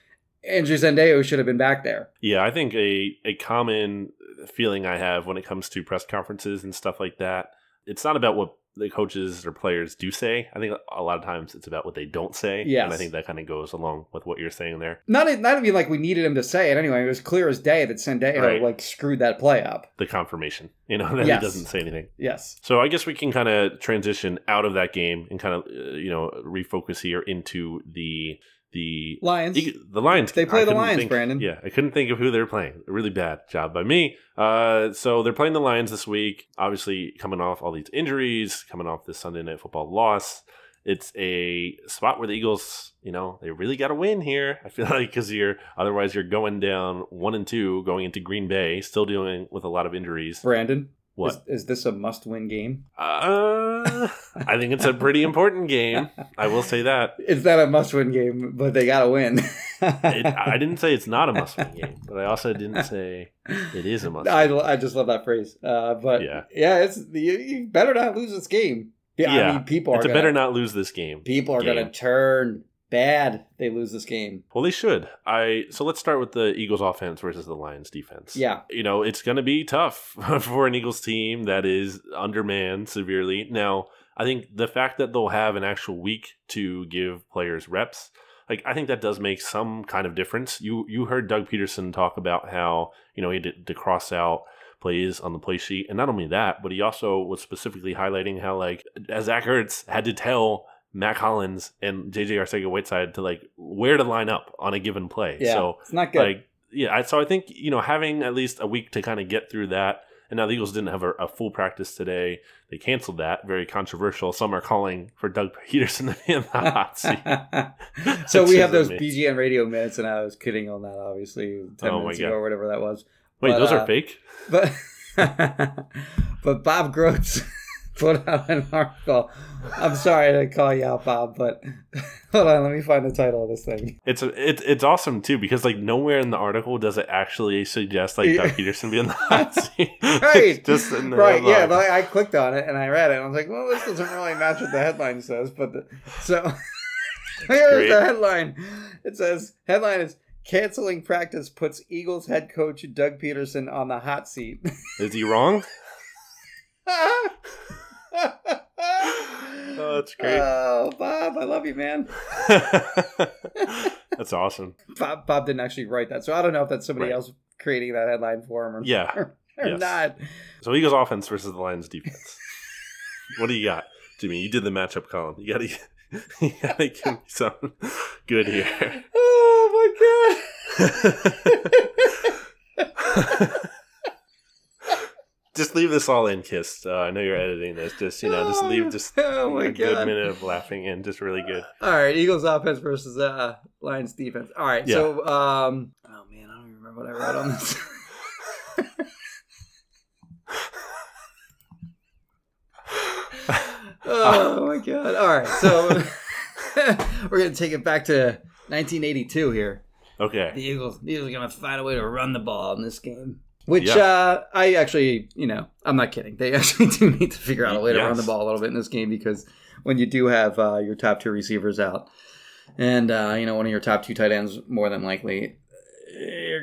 Andrew Sendejo should have been back there. Yeah, I think a a common feeling I have when it comes to press conferences and stuff like that, it's not about what the coaches or players do say. I think a lot of times it's about what they don't say. Yeah, And I think that kind of goes along with what you're saying there. Not not even like we needed him to say it anyway. It was clear as day that Sendejo Right. like screwed that play up. The confirmation, you know, [LAUGHS] that Yes. he doesn't say anything. Yes. So I guess we can kind of transition out of that game and kind of uh, you know refocus here into the the Lions. The Lions. They play I the Lions, think- Brandon. Yeah, I couldn't think of who they're playing. A really bad job by me. Uh, so they're playing the Lions this week. Obviously, coming off all these injuries, coming off this Sunday Night Football loss. It's a spot where the Eagles, you know, they really got to win here. I feel [LAUGHS] like because you're otherwise you're going down one and two, going into Green Bay, still dealing with a lot of injuries. Brandon. What? Is, is this a must-win game? Uh, I think it's a [LAUGHS] pretty important game. I will say that. It's not a must-win game, but they got to win. It, I didn't say it's not a must-win [LAUGHS] game, but I also didn't say it is a must. I, I just love that phrase. Uh, but Yeah. yeah, it's you, you better not lose this game. Yeah, Yeah, I mean people are It's gonna, better not lose this game. people are game. going to turn bad. They lose this game. Well, they should. I so let's start with the Eagles offense versus the Lions defense. Yeah. you know it's going to be tough [LAUGHS] for an Eagles team that is undermanned severely. Now, I think the fact that they'll have an actual week to give players reps, like I think that does make some kind of difference. You you heard Doug Pederson talk about how you know he did to cross out plays on the play sheet, and not only that, but he also was specifically highlighting how like as Zach Ertz had to tell. Mack Hollins and JJ Arcega Whiteside to like where to line up on a given play. Yeah, So it's not good. like yeah I, so i think you know having at least a week to kind of get through that and now the eagles didn't have a, a full practice today they canceled that very controversial some are calling for doug pederson to be in the hot [LAUGHS] seat [LAUGHS] [LAUGHS] so we have those amazing. BGN radio minutes, and I was kidding on that, obviously, ten Oh my minutes God. ago or whatever that was. wait But, those uh, are fake But but Bob Grotz [LAUGHS] put out an article. I'm sorry to call you out, Bob, but [LAUGHS] hold on, let me find the title of this thing. it's a, it, it's awesome too because like nowhere in the article does it actually suggest like doug [LAUGHS] pederson be in the hot seat Right. Just in the right, yeah. headline. but I clicked on it and I read it, and I was like, well, this doesn't really match what the headline says. But the, so here's the headline. It says headline is canceling practice puts Eagles head coach Doug Pederson on the hot seat. is he wrong [LAUGHS] oh that's great Oh, Bob, I love you, man. [LAUGHS] [LAUGHS] that's awesome Bob, Bob didn't actually write that, so I don't know if that's somebody Right. else creating that headline for him or, Yeah. or Yes. not. So Eagles offense versus the Lions defense. what do you got, Jimmy? You did the matchup column. You gotta, you gotta give me something good here. Oh my god! Just leave this all in, Kiss. Uh, I know you're editing this. Just you know, just leave just [LAUGHS] Oh my a good minute of laughing in. Just really good. All right, Eagles offense versus uh, Lions defense. All right, so um, oh man, I don't even remember what I wrote on this. [LAUGHS] [LAUGHS] oh my god! All right, so we're gonna take it back to 1982 here. Okay. The Eagles, the Eagles are gonna find a way to run the ball in this game. Which Yeah. uh, I actually, you know, I'm not kidding. They [LAUGHS] actually do need to figure out a way to run the ball a little bit in this game because when you do have uh, your top two receivers out, and uh, you know one of your top two tight ends more than likely,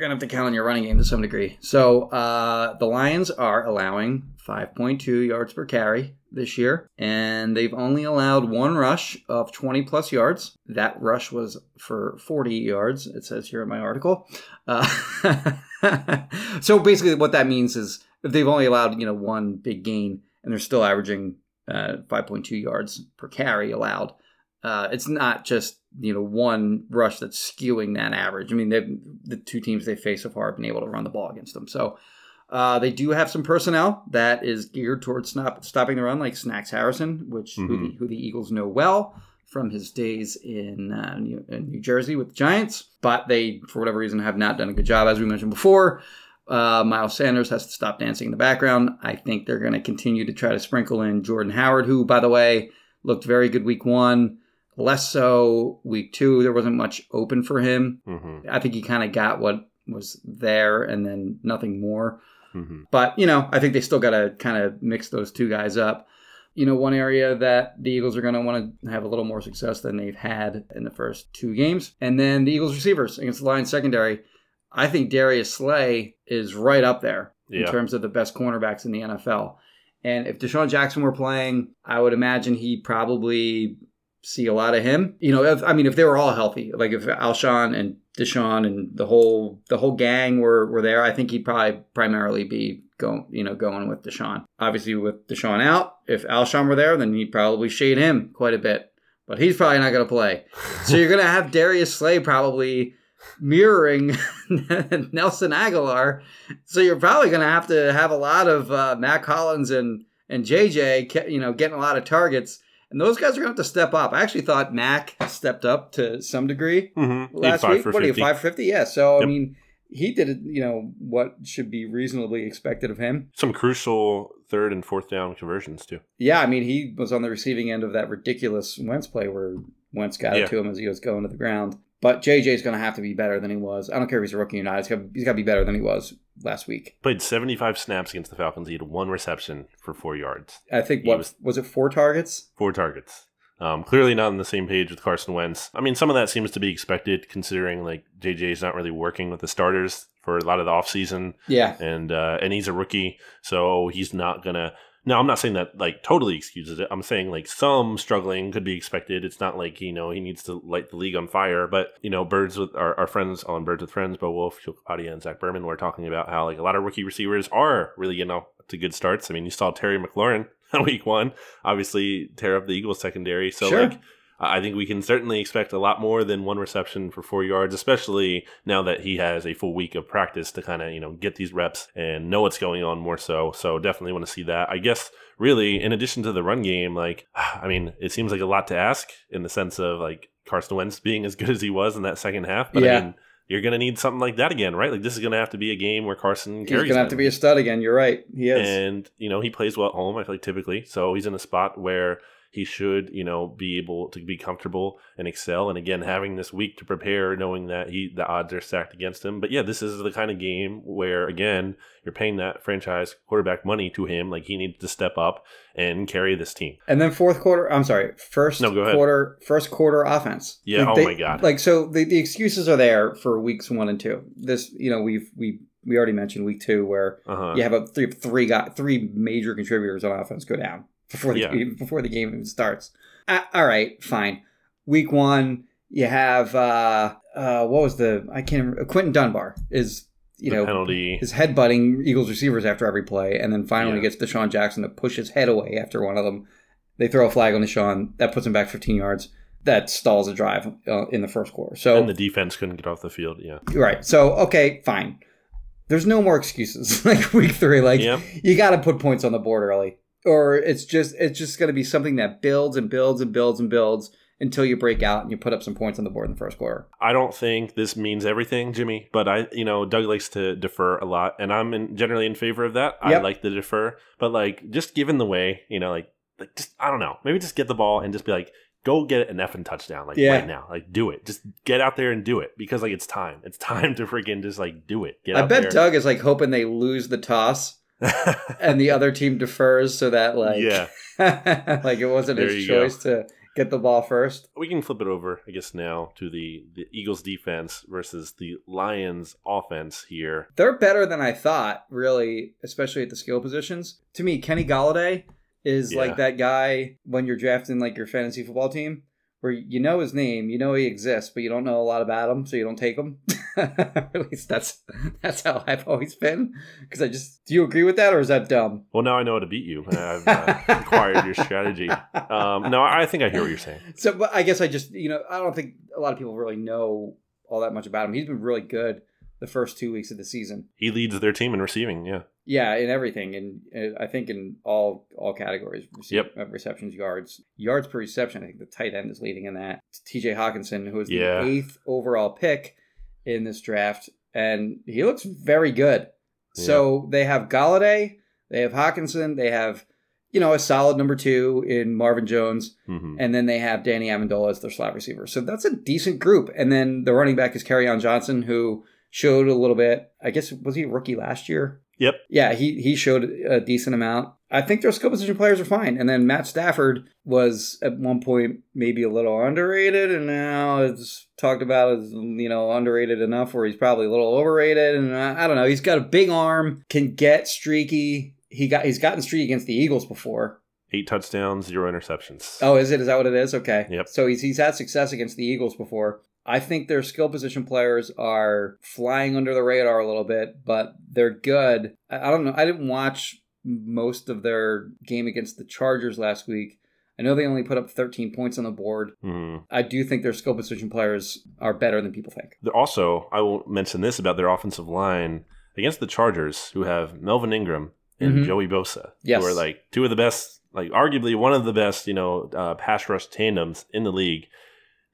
you're gonna have to count on your running game to some degree. So uh, the Lions are allowing 5.2 yards per carry this year, and they've only allowed one rush of 20 plus yards. That rush was for 40 yards. It says here in my article. Uh, [LAUGHS] so basically, what that means is if they've only allowed you know one big gain and they're still averaging uh, 5.2 yards per carry allowed. Uh, it's not just you know one rush that's skewing that average. I mean, the two teams they face so far have been able to run the ball against them. So uh, they do have some personnel that is geared towards stop, stopping the run, like Snacks Harrison, which mm-hmm. who, the, who, the, Eagles know well from his days in, uh, New, in New Jersey with the Giants. But they, for whatever reason, have not done a good job, as we mentioned before. Uh, Miles Sanders has to stop dancing in the background. I think they're going to continue to try to sprinkle in Jordan Howard, who, by the way, looked very good week one. Less so week two. There wasn't much open for him. Mm-hmm. I think he kind of got what was there and then nothing more. Mm-hmm. But, you know, I think they still got to kind of mix those two guys up. You know, one area that the Eagles are going to want to have a little more success than they've had in the first two games. And then the Eagles receivers against the Lions secondary. I think Darius Slay is right up there yeah. in terms of the best cornerbacks in the NFL. And if DeSean Jackson were playing, I would imagine he'd probably see a lot of him. You know, if, I mean, if they were all healthy, like if Alshon and DeSean and the whole the whole gang were were there, I think he'd probably primarily be going, you know, going with DeSean. Obviously, with DeSean out, if Alshon were there, then he'd probably shade him quite a bit. But he's probably not going to play. [LAUGHS] so you're going to have Darius Slay probably mirroring [LAUGHS] Nelson Agholor. So you're probably going to have to have a lot of uh, Mack Hollins and and JJ, you know, getting a lot of targets. And those guys are going to have to step up. I actually thought Mack stepped up to some degree mm-hmm. last week. What are you, 550? Yeah. So, yep. I mean, he did, you know, what should be reasonably expected of him. Some crucial third and fourth down conversions, too. Yeah. I mean, he was on the receiving end of that ridiculous Wentz play where Wentz got yeah. it to him as he was going to the ground. But JJ is going to have to be better than he was. I don't care if he's a rookie or not. He's got, to be better than he was last week. Played 75 snaps against the Falcons. He had one reception for four yards. I think, what was, was it four targets? Four targets. Um, clearly not on the same page with Carson Wentz. I mean, some of that seems to be expected considering like JJ is not really working with the starters for a lot of the offseason. Yeah. And uh, and he's a rookie, so he's not gonna now, I'm not saying that like totally excuses it. I'm saying like some struggling could be expected. It's not like you know he needs to light the league on fire. But you know, birds with our, our friends on Birds with Friends, Bo Wulf, Kapadia, and Zach Berman were talking about how like a lot of rookie receivers are really you know to good starts. I mean, you saw Terry McLaurin [LAUGHS] in week one, obviously tear up the Eagles secondary. So sure. like I think we can certainly expect a lot more than one reception for four yards, especially now that he has a full week of practice to kind of, you know, get these reps and know what's going on more so. So definitely want to see that. I guess really, in addition to the run game, like, [SIGHS] I mean, it seems like a lot to ask in the sense of like Carson Wentz being as [LAUGHS] good as he was in that second half. But yeah. I mean, you're going to need something like that again, right? Like this is going to have to be a game where Carson carries. He's going to have to be a stud again. You're right. He is, and you know he plays well at home. I feel like typically, so he's in a spot where he should, you know, be able to be comfortable and excel. And again, having this week to prepare, knowing that he the odds are stacked against him. But yeah, this is the kind of game where again you're paying that franchise quarterback money to him. Like he needs to step up and carry this team. And then fourth quarter, I'm sorry, first no, go ahead. quarter, first quarter offense. Yeah. Like oh they, my god. Like so, the, the excuses are there for weeks one and two. This, you know, we've we we already mentioned week two where uh-huh. you have a three three got three major contributors on offense go down before the yeah. game, before the game even starts. Uh, all right, fine. Week one, you have uh, uh, what was the I can't remember. Quinton Dunbar is you the know penalty is headbutting Eagles receivers after every play, and then finally yeah. gets DeSean Jackson to push his head away after one of them. They throw a flag on DeSean that puts him back 15 yards. That stalls a drive uh, in the first quarter. So and the defense couldn't get off the field. Yeah, right. So okay, fine. There's no more excuses. [LAUGHS] like week three, like yep. you got to put points on the board early or it's just it's just going to be something that builds and builds and builds and builds until you break out and you put up some points on the board in the first quarter. I don't think this means everything, Jimmy, but I, you know, Doug likes to defer a lot, and I'm in, generally in favor of that. Yep. I like to defer, but like just given the way, you know, like like just I don't know, maybe just get the ball and just be like, go get an effing touchdown like yeah. right now, like do it, just get out there and do it because like it's time, it's [LAUGHS] time to freaking just like do it. Get I bet there. Doug is like hoping they lose the toss [LAUGHS] and the other team defers so that like yeah [LAUGHS] like it wasn't there his choice go. to get the ball first. We can flip it over, I guess, now to the, the Eagles defense versus the Lions offense here. They're better than I thought, really, especially at the skill positions. To me, Kenny Golladay is Yeah. like that guy when you're drafting like your fantasy football team where you know his name, you know he exists, but you don't know a lot about him, so you don't take him. [LAUGHS] at least that's [LAUGHS] that's how I've always been. Because I just do you agree with that, or is that dumb? Well, now I know how to beat you. I've uh, acquired your strategy. Um, no, I think I hear what you're saying. So, but I guess I just you know I don't think a lot of people really know all that much about him. He's been really good the first two weeks of the season. He leads their team in receiving. Yeah. Yeah, in everything, and I think in all all categories, rece- Yep. uh, receptions, yards, yards per reception. I think the tight end is leading in that. T.J. Hockenson, who is the Yeah. eighth overall pick in this draft, and he looks very good. So they have Golladay, they have Hawkinson, they have you know a solid number two in Marvin Jones, hmm and then they have Danny Amendola as their slot receiver. So that's a decent group. And then the running back is on Johnson, who showed a little bit. I guess was he a rookie last year? Yep. Yeah, he he showed a decent amount. I think their skill position players are fine. And then Matt Stafford was at one point maybe a little underrated, and now it's talked about as you know underrated enough where he's probably a little overrated. And I, I don't know. He's got a big arm, can get streaky. He got he's gotten streaky against the Eagles before. Eight touchdowns, zero interceptions. Oh, is it? Is that what it is? Okay. Yep. So he's he's had success against the Eagles before. I think their skill position players are flying under the radar a little bit, but they're good. I, I don't know. I didn't watch most of their game against the Chargers last week. I know they only put up 13 points on the board. Mhm. I do think their skill position players are better than people think. They're Also, I will mention this about their offensive line against the Chargers, who have Melvin Ingram and Mhm. Joey Bosa, Yes. who are like two of the best, like arguably one of the best, you know, uh, pass rush tandems in the league.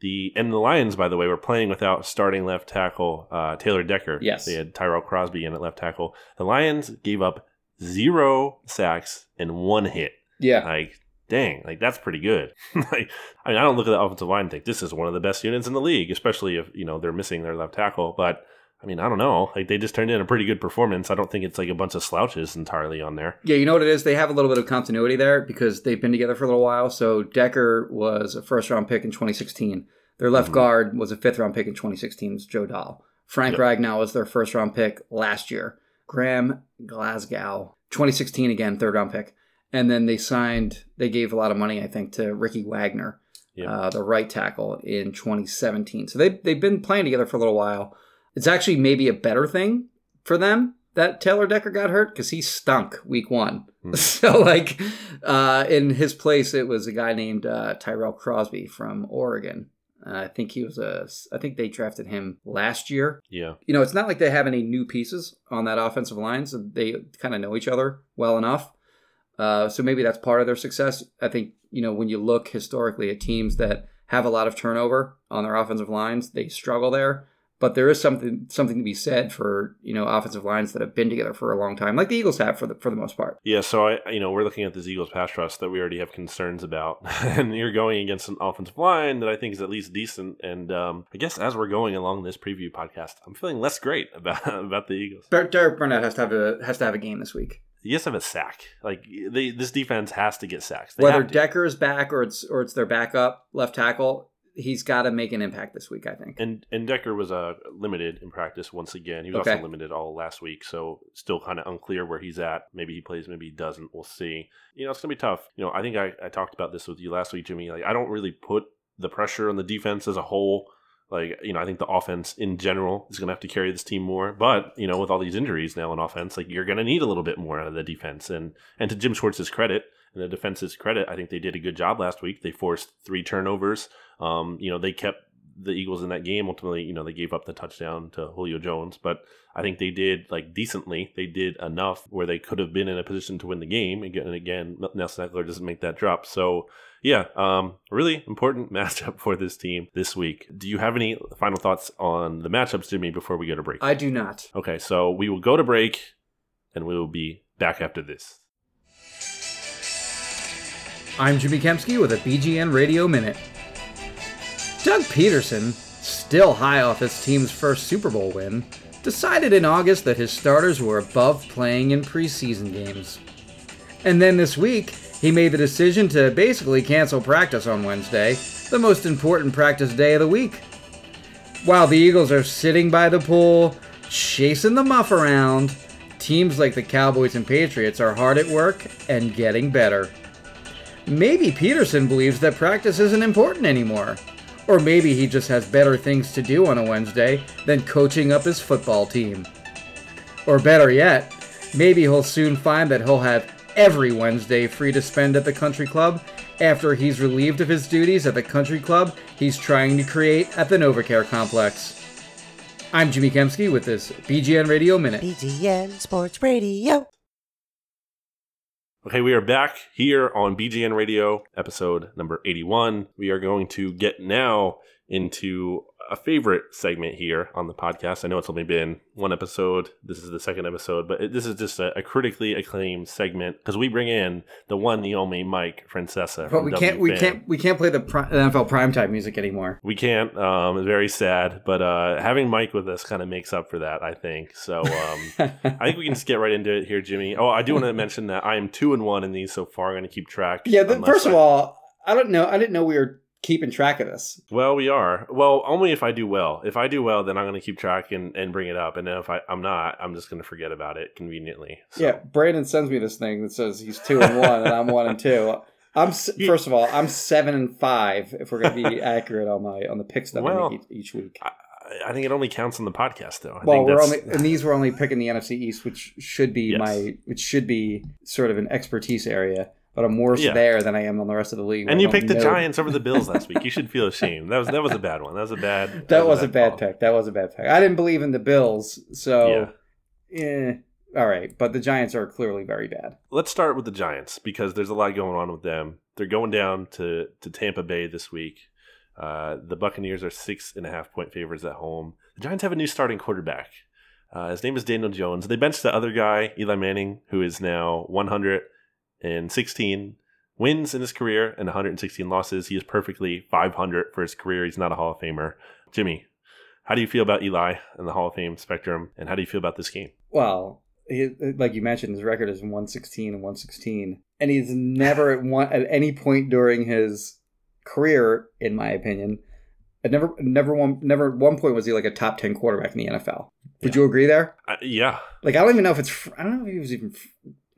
The and the Lions, by the way, were playing without starting left tackle uh, Taylor Decker. Yes. they had Tyrell Crosby in at left tackle. The Lions gave up zero sacks and one hit. Yeah. Like, dang, like that's pretty good. [LAUGHS] like, I mean, I don't look at the offensive line and think this is one of the best units in the league, especially if you know they're missing their left tackle. But I mean, I don't know. Like they just turned in a pretty good performance. I don't think it's like a bunch of slouches entirely on there. Yeah, you know what it is? They have a little bit of continuity there because they've been together for a little while. So Decker was a first round pick in 2016. Their left Mhm. guard was a fifth round pick in 2016. It's Joe Dahl. Frank Yep. Ragnow was their first round pick last year. Graham Glasgow, 2016 again, third round pick. And then they signed, they gave a lot of money, I think, to Ricky Wagner, Yep. uh, the right tackle in 2017. So they, they've been playing together for a little while. It's actually maybe a better thing for them that Taylor Decker got hurt because he stunk week one. Hmm. [LAUGHS] So, like, uh, in his place, it was a guy named uh, Tyrell Crosby from Oregon. Uh, I think he was a. I think they drafted him last year. Yeah, You know, it's not like they have any new pieces on that offensive line, so they kind of know each other well enough. Uh, so maybe that's part of their success. I think you know when you look historically at teams that have a lot of turnover on their offensive lines, they struggle there. But there is something something to be said for you know offensive lines that have been together for a long time, like the Eagles have for the for the most part. yeah. So I, you know, we're looking at this Eagles pass rush that we already have concerns about, [LAUGHS] and you're going against an offensive line that I think is at least decent. And um, I guess as we're going along this preview podcast, I'm feeling less great about [LAUGHS] about the Eagles. Der- Derek Barnett has to have a has to have a game this week. He has to have a sack. Like they, this defense has to get sacks. They Whether have to. Decker is back or it's or it's their backup left tackle, he's got to make an impact this week. I think. And and Decker was uh, limited in practice once again. He was Okay. also limited all last week, so still kind of unclear where he's at. Maybe he plays, maybe he doesn't. We'll see. You know, it's gonna be tough. You know, I think I, I talked about this with you last week, Jimmy. Like, I don't really put the pressure on the defense as a whole. Like, you know, I think the offense in general is gonna have to carry this team more. But you know, with all these injuries now in offense, like you're gonna need a little bit more out of the defense. And and to Jim Schwartz's credit and the defense's credit, I think they did a good job last week. They forced three turnovers. Um, you know, they kept the Eagles in that game. Ultimately, you know, they gave up the touchdown to Julio Jones, but I think they did like decently. They did enough where they could have been in a position to win the game. Again and again, Nelson Agholor doesn't make that drop. So yeah, um, really important [LAUGHS] matchup for this team this week. Do you have any final thoughts on the matchups, Jimmy, before we go to break? I do not. okay, so we will go to break, and we will be back after this. I'm Jimmy Kempski with a BGN Radio Minute. Doug Pederson, still high off his team's first Super Bowl win, decided in August that his starters were above playing in preseason games. And then this week, he made the decision to basically cancel practice on Wednesday, the most important practice day of the week. While the Eagles are sitting by the pool, chasing the muff around, teams like the Cowboys and Patriots are hard at work and getting better. Maybe Pederson believes that practice isn't important anymore. Or maybe he just has better things to do on a Wednesday than coaching up his football team. Or better yet, maybe he'll soon find that he'll have every Wednesday free to spend at the country club after he's relieved of his duties at the country club he's trying to create at the Novacare complex. I'm Jimmy Kempski with this BGN Radio Minute. BGN Sports Radio. Okay, we are back here on BGN Radio, episode number 81. We are going to get now into a favorite segment here on the podcast. I know it's only been one episode. This is the second episode, but it, this is just a, a critically acclaimed segment because we bring in the one, the only Mike Francesa. But from we can't we can't we can't play the pri- NFL primetime music anymore. We can't. Um, it's very sad, but uh, having Mike with us kind of makes up for that, I think. So um, [LAUGHS] I think we can just get right into it here, Jimmy. Oh, I do want to mention that I am two and one in these so far. I'm going to keep track. Yeah, the, first of all, I don't know. I didn't know we were keeping track of this. well, we are. Well, only if I do well. If I do well, then I'm going to keep track and, and bring it up. And then if I, I'm not, I'm just going to forget about it conveniently. So. Yeah, Brandon sends me this thing that says he's two and one, and I'm one and two. [LAUGHS] I'm first of all, I'm seven and five. If we're going to be [LAUGHS] accurate on my on the picks that Well, I make each, each week. I, I think it only counts on the podcast, though. I Well, we're only and these we're only picking the NFC East, which should be Yes. my which should be sort of an expertise area. But I'm worse Yeah. there than I am on the rest of the league. and you picked the know- Giants over the Bills last week. You should feel ashamed. That was that was a bad one. That was a bad. [LAUGHS] That was a bad call. pick. That was a bad pick. I didn't believe in the Bills, so Yeah. eh, all right. But the Giants are clearly very bad. let's start with the Giants because there's a lot going on with them. They're going down to, to Tampa Bay this week. Uh, the Buccaneers are six and a half point favorites at home. The Giants have a new starting quarterback. Uh, his name is Daniel Jones. They benched the other guy, Eli Manning, who is now 116 wins in his career and 116 losses. He is perfectly 500 for his career. He's not a Hall of Famer. Jimmy, how do you feel about Eli and the Hall of Fame spectrum? And how do you feel about this game? Well, he, like you mentioned, his record is 116 and 116, and he's never at [LAUGHS] one at any point during his career, in my opinion, at never never one never at one point was he like a top 10 quarterback in the NFL. Would Yeah. you agree there? Uh, yeah, Like I don't even know if it's I don't know if he was even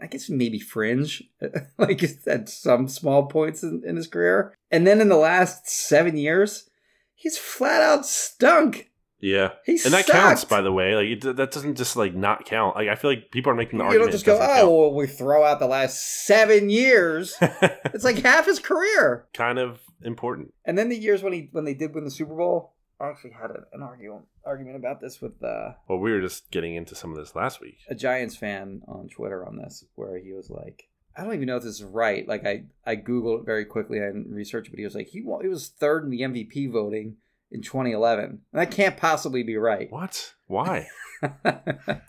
I guess maybe fringe, [LAUGHS] like at some small points in, in his career, and then in the last seven years, he's flat out stunk. yeah. He and that counts, by the way. Like it, that doesn't just like not count. Like I feel like people are making the You argument. don't just go, oh, well, we throw out the last seven years. [LAUGHS] it's like half his career. kind of important. And then the years when he when they did win the Super Bowl, I actually had an argument argument about this with uh, Well, we were just getting into some of this last week. a Giants fan on Twitter on this, where he was like, I don't even know if this is right. Like I I googled it very quickly and researched, it, but he was like he wa- he was third in the MVP voting in 2011. And that can't possibly be right. What? Why? [LAUGHS] that Where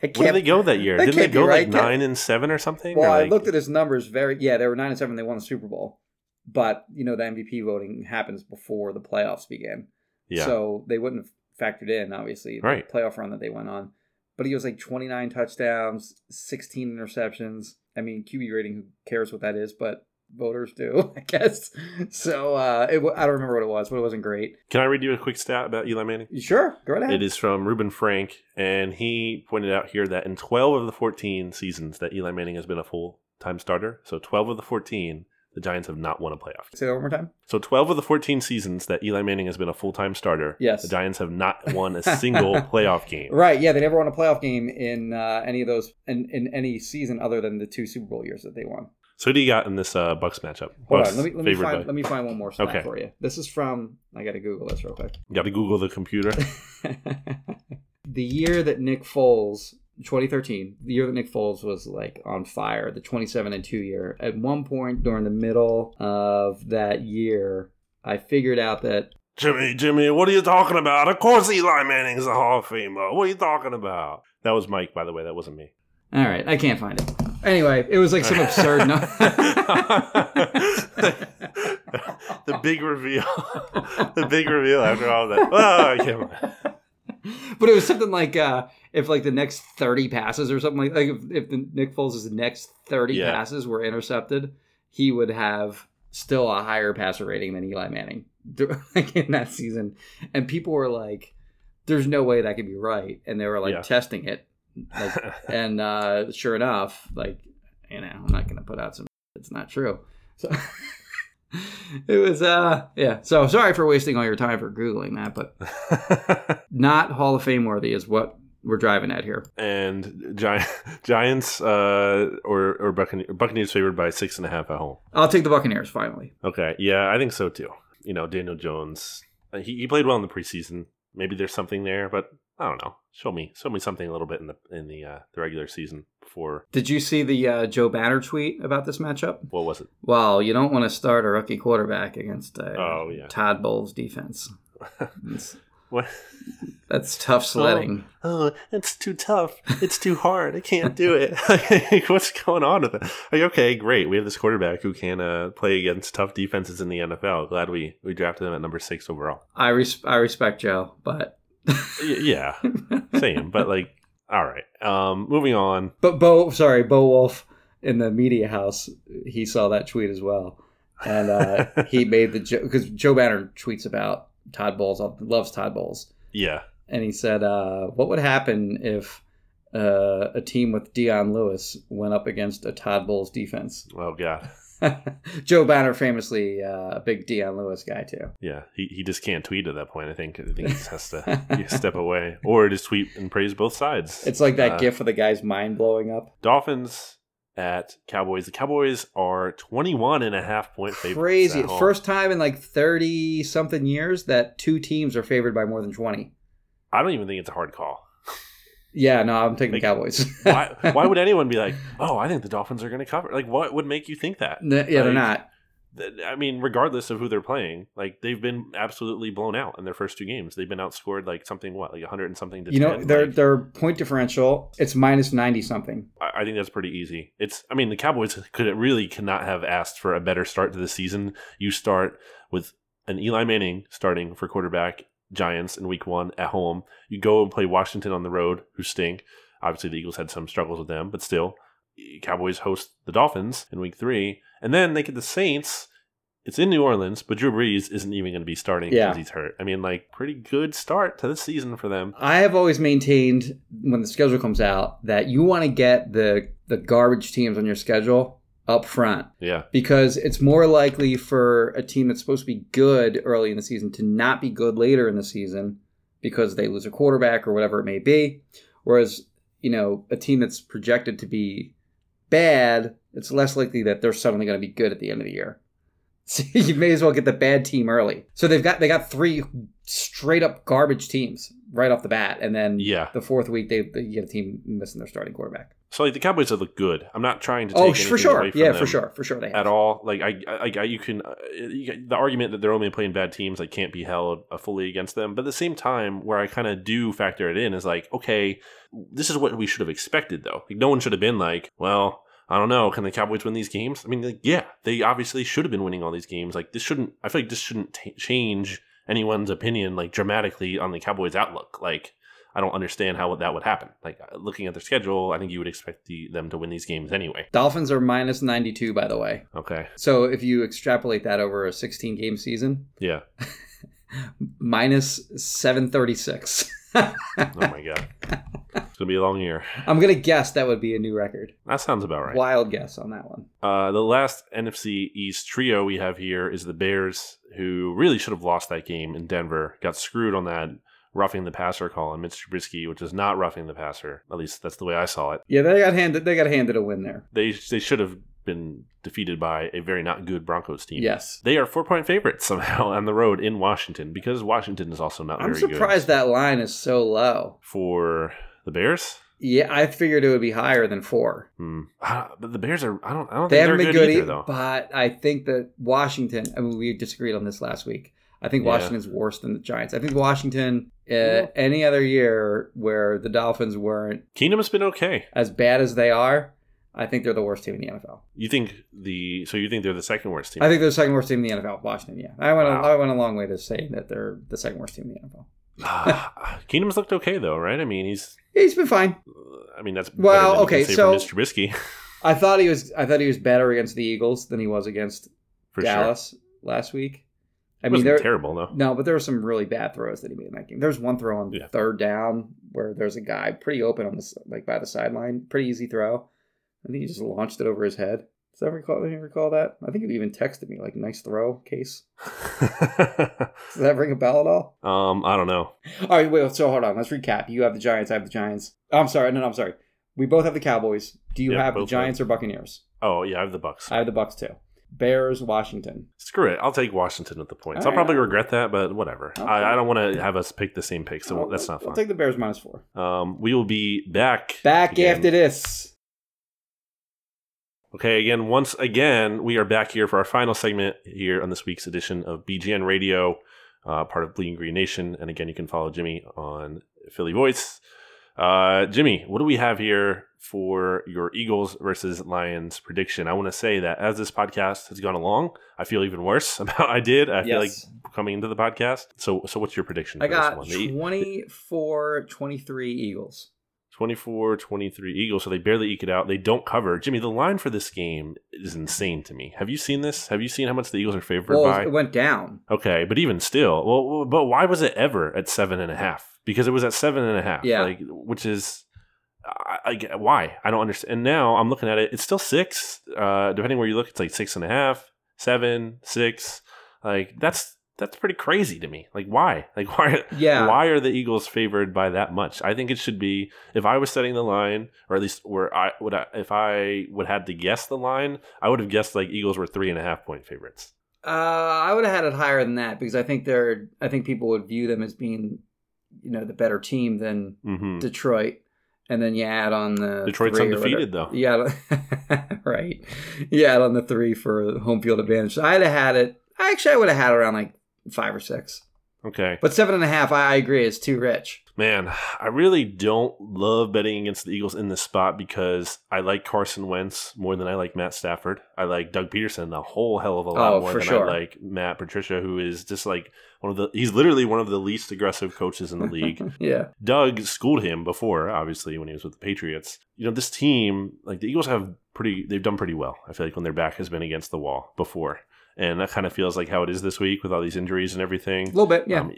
did can't- they go that year? that Didn't they can't be go like right. That- nine and seven or something? Well, Or, I like- looked at his numbers. Very yeah, they were nine and seven. They won the Super Bowl, but you know the MVP voting happens before the playoffs began, Yeah. so they wouldn't have factored in obviously the Right. playoff run that they went on. But he was like twenty nine touchdowns, sixteen interceptions. I mean, QB rating, who cares what that is? But voters do, [LAUGHS] I guess. So uh, it, I don't remember what it was, but it wasn't great. Can I read you a quick stat about Eli Manning? Sure? Go right ahead. It is from Reuben Frank, and he pointed out here that in 12 of the 14 seasons that Eli Manning has been a full time starter, so 12 of the 14, the Giants have not won a playoff. Say that one more time. So 12 of the 14 seasons that Eli Manning has been a full time starter, Yes. the Giants have not [LAUGHS] won a single playoff game. Right, yeah, they never won a playoff game in uh, any of those in, in any season other than the two Super Bowl years that they won. So who do you got in this uh, Bucks matchup? Hold Bucks on, let me let me find by- let me find one more stat Okay. for you. This is from I got to Google this real quick. You got to Google the computer. [LAUGHS] the year that Nick Foles, 2013, the year that Nick Foles was like on fire, the 27 and 2 year. At one point during the middle of that year, I figured out that Jimmy, Jimmy, what are you talking about? Of course Eli Manning's a Hall of Famer. What are you talking about? That was Mike, by the way. That wasn't me. all right, I can't find it. Anyway, it was like some absurd [LAUGHS] number. [LAUGHS] the big reveal. [LAUGHS] the big reveal after all that. Oh, I can't. [LAUGHS] but it was something like uh, if like the next 30 passes or something like like if, if the Nick Foles' next 30 Yeah. passes were intercepted, he would have still a higher passer rating than Eli Manning [LAUGHS] like in that season. And people were like, "There's no way that could be right," and they were like Yeah. testing it. Like, [LAUGHS] and uh, sure enough, like you know, I'm not gonna put out some. It's not true. So it was, uh, yeah. So sorry for wasting all your time for googling that, but [LAUGHS] not Hall of Fame worthy is what we're driving at here. and Gi- [LAUGHS] Giants uh, or or Buccaneers, Buccaneers favored by six and a half at home. I'll take the Buccaneers finally. Okay, yeah, I think so too. You know, Daniel Jones, uh, he, he played well in the preseason. Maybe there's something there, but I don't know. Show me, show me something a little bit in the in the uh, the regular season before. Did you see the uh, Joe Banner tweet about this matchup? What was it? Well, you don't want to start a rookie quarterback against a Oh, yeah. Todd Bowles defense. [LAUGHS] What? that's tough sledding. Oh, it's too tough. It's too hard. I can't do it. [LAUGHS] What's going on with it? Like, okay, great. We have this quarterback who can uh, play against tough defenses in the NFL. Glad we we drafted him at number six overall. I res- I respect Joe, but Y- yeah, [LAUGHS] same. But like, all right. Um, moving on. but Bo sorry Bo Wulf in the media house he saw that tweet as well, and uh, [LAUGHS] he made the joke because Joe Banner tweets about Todd Bowles loves Todd Bowles, Yeah. and he said, uh, "What would happen if uh, a team with Dion Lewis went up against a Todd Bowles defense?" Oh God. [LAUGHS] Joe Banner famously uh, a big Dion Lewis guy too. Yeah. He, he just can't tweet at that point. I think. I think he just has to [LAUGHS] step away or just tweet and praise both sides. It's like that Uh, gif of the guy's mind blowing up. Dolphins at Cowboys. The Cowboys are 21 and a half point favorites. Crazy. First time in like 30 something years that two teams are favored by more than 20. I don't even think it's a hard call. Yeah, no, I'm taking Like, the Cowboys. why, [LAUGHS] why would anyone be like, oh, I think the Dolphins are going to cover? Like, what would make you think that? Yeah, they're not. Th- I mean, regardless of who they're playing, like they've been absolutely blown out in their first two games. They've been outscored like something what, like 100 and something to You know, 10. their Like, their point differential, it's minus 90 something. I I think that's pretty easy. It's, I mean, the Cowboys could really cannot have asked for a better start to the season. You start with an Eli Manning starting for quarterback Giants in week one at home. You go and play Washington on the road, who stink. Obviously, the Eagles had some struggles with them, but still, Cowboys host the Dolphins in week three, and then they get the Saints. It's in New Orleans, but Drew Brees isn't even going to be starting because Yeah. he's hurt. I mean, like, pretty good start to the season for them. I have always maintained when the schedule comes out that you want to get the the garbage teams on your schedule up front Yeah, because it's more likely for a team that's supposed to be good early in the season to not be good later in the season because they lose a quarterback or whatever it may be. Whereas, you know, a team that's projected to be bad, it's less likely that they're suddenly going to be good at the end of the year. [LAUGHS] So you may as well get the bad team early. So they've got they got three straight up garbage teams right off the bat, and then yeah. the fourth week they, they get a team missing their starting quarterback. So like the Cowboys have looked good. I'm not trying to take Oh, for sure, yeah, for sure, for sure they have. at all. Like I, I, I you can uh, you, the argument that they're only playing bad teams like can't be held uh, fully against them. But at the same time, where I kind of do factor it in is like, okay, this is what we should have expected though. Like no one should have been like, well. I don't know. Can the Cowboys win these games? I mean, like, yeah, they obviously should have been winning all these games. Like, this shouldn't. I feel like this shouldn't t- change anyone's opinion like dramatically on the Cowboys' outlook. Like, I don't understand how that would happen. Like, uh, looking at their schedule, I think you would expect the, them to win these games anyway. Dolphins are minus 92, by the way. Okay, So if you extrapolate that over a 16 game season, yeah. [LAUGHS] minus 736. [LAUGHS] Oh my god, it's gonna be a long year. I'm going to guess that would be a new record. That sounds about right. Wild guess on that one. Uh, the last NFC East trio we have here is the Bears, who really should have lost that game in Denver. Got screwed on that roughing the passer call on Mitch Trubisky, which is not roughing the passer. At least that's the way I saw it. Yeah, they got handed they got handed a win there. They they should have been defeated by a very not good Broncos team. Yes. They are four point favorites [LAUGHS] somehow on the road in Washington because Washington is also not very good. I'm surprised good that line is so low. for the Bears. Yeah, I figured it would be higher than 4. Hmm. But the Bears are. I don't. I don't They think haven't they're been good, either, though. but I think that Washington. I mean, we disagreed on this last week. I think Yeah. Washington's worse than the Giants. I think Washington, uh, any other year where the Dolphins weren't Keenum's been okay. as bad as they are, I think they're the worst team in the NFL. You think the so you think they're the second worst team? I think they're the second worst team in the NFL. Washington, yeah. I went. Wow. A, I went a long way to saying that they're the second worst team in the NFL. [SIGHS] Ah, Keenum's looked okay though, right? I mean, he's. He's been fine. I mean, that's Well, than you okay, can say so- for Mr. Trubisky. I thought he was. I thought he was better against the Eagles than he was against for sure. Dallas last week. I mean, there terrible though. no, but there were some really bad throws that he made in that game. There's one throw on Yeah. third down where there's a guy pretty open on this, like by the sideline, pretty easy throw. I think he just launched it over his head. Does that recall? Do you recall that? I think you even texted me like, "Nice throw, case." [LAUGHS] Does that ring a bell at all? um, I don't know. All right, wait. So hold on. Let's recap. You have the Giants. I have the Giants. Oh, I'm sorry. No, no, I'm sorry. We both have the Cowboys. Do you have the Giants or Buccaneers? Oh yeah, I have the Bucks. I have the Bucks too. Bears, Washington. Screw it. I'll take Washington with the points. All I'll right. probably regret that, but whatever. Okay. I, I don't want to have us pick the same pick, so I'll- that's not fun. I'll take the Bears minus four. Um, we will be back. Back again. after this. Okay, again, once again, we are back here for our final segment here on this week's edition of BGN Radio, uh, part of Bleeding Green Nation. And again, you can follow Jimmy on Philly Voice. Uh, Jimmy, what do we have here for your Eagles versus Lions prediction? I want to say that as this podcast has gone along, I feel even worse [LAUGHS] about I did. I feel like coming into the podcast. So, so what's your prediction? I this got one? 24 23 Eagles. 24 23 Eagles, so they barely eke it out. They don't cover. Jimmy, the line for this game is insane to me. Have you seen this? Have you seen how much the Eagles are favored Well, by? it went down. Okay, but even still, well, but why was it ever at seven and a half? Because it was at seven and a half, Yeah. like which is, I, I why I don't understand. And now I'm looking at it; it's still six. Uh, depending where you look, it's like six and a half, seven, six. Like that's that's pretty crazy to me. Like why? [LAUGHS] Like why? Yeah. Why are the Eagles favored by that much? I think it should be if I was setting the line, or at least where I would, I, if I would had to guess the line, I would have guessed like Eagles were three and a half point favorites. Uh, I would have had it higher than that because I think they're. I think people would view them as being, you know, the better team than hmm Detroit. And then you add on the Detroit's undefeated, though. Yeah, [LAUGHS] right. You add on the three for home field advantage. So I'd have had it. Actually, I would have had around like five or six. Okay. But seven and a half, I, I agree, is too rich. Man, I really don't love betting against the Eagles in this spot because I like Carson Wentz more than I like Matt Stafford. I like Doug Pederson a whole hell of a lot Oh, more than sure. I like Matt Patricia, who is just like one of the he's literally one of the least aggressive coaches in the league. [LAUGHS] Yeah. Doug schooled him before, obviously, when he was with the Patriots. You know, this team, like the Eagles have pretty they've done pretty well. I feel like when their back has been against the wall before. And that kind of feels like how it is this week with all these injuries and everything. A little bit, yeah. Um,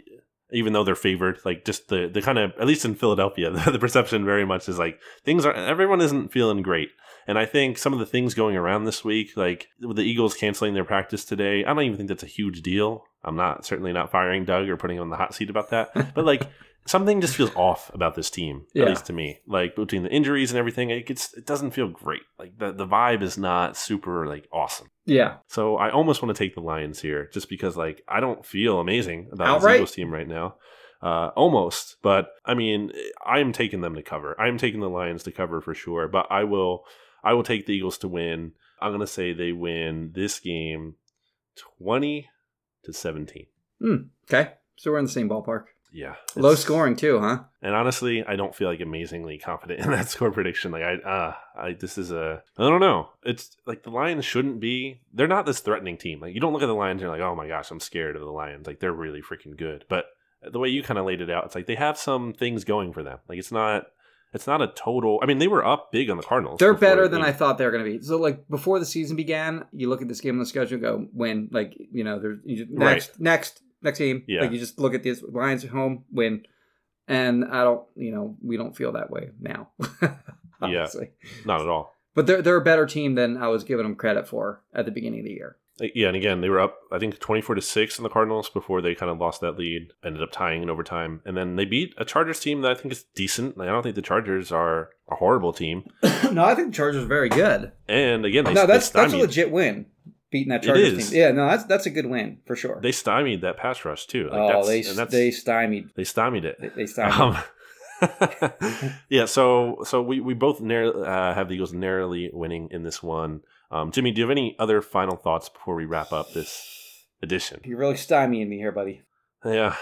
even though they're favored, like just the the kind of at least in Philadelphia, [LAUGHS] the, the perception very much is like things are everyone isn't feeling great. And I think some of the things going around this week, like with the Eagles canceling their practice today, I don't even think that's a huge deal. I'm not certainly not firing Doug or putting him on the hot seat about that. But like something just feels off about this team, Yeah. at least to me. Like between the injuries and everything, it gets it doesn't feel great. Like the the vibe is not super like awesome. yeah. So I almost want to take the Lions here, just because like I don't feel amazing about Outright? this Eagles team right now. Uh, almost, but I mean, I am taking them to cover. I am taking the Lions to cover for sure. But I will, I will take the Eagles to win. I'm gonna say they win this game, twenty to seventeen. Okay. So we're in the same ballpark. Yeah, Low scoring, too, huh? And honestly, I don't feel like amazingly confident [LAUGHS] in that score prediction. Like I, uh, I this is a, I don't know. It's like the Lions shouldn't be. They're not this threatening team. Like you don't look at the Lions and you're like, oh my gosh, I'm scared of the Lions. Like they're really freaking good. But the way you kind of laid it out, it's like they have some things going for them. Like it's not, it's not a total. I mean, they were up big on the Cardinals. They're better than. I thought they were going to be. So, like before the season began, you look at this game on the schedule, and go win. Like you know, there's you just, Right. next, next, game. Yeah. Like you just look at these Lions at home, win, and I don't, you know, we don't feel that way now. [LAUGHS] yeah, Not at all. But they're they're a better team than I was giving them credit for at the beginning of the year. Uh, yeah, and again, they were up, I think, 24 to 6 in the Cardinals before they kind of lost that lead, ended up tying in overtime. And then they beat a Chargers team that I think is decent. I don't think the Chargers are a horrible team. [COUGHS] no, I think the Chargers are very good. And again, they, no, that's that's a legit win. Beating that It Chargers is. team. Yeah, no, that's that's a good win for sure. they stymied that pass rush, too. Like, oh, that's, they they stymied. they stymied it. They, they stymied. Um, [LAUGHS] yeah, so so we, we both narrow, uh, have the Eagles narrowly winning in this one. Um, Jimmy, do you have any other final thoughts before we wrap up this edition? You're really stymieing me here, buddy. Yeah,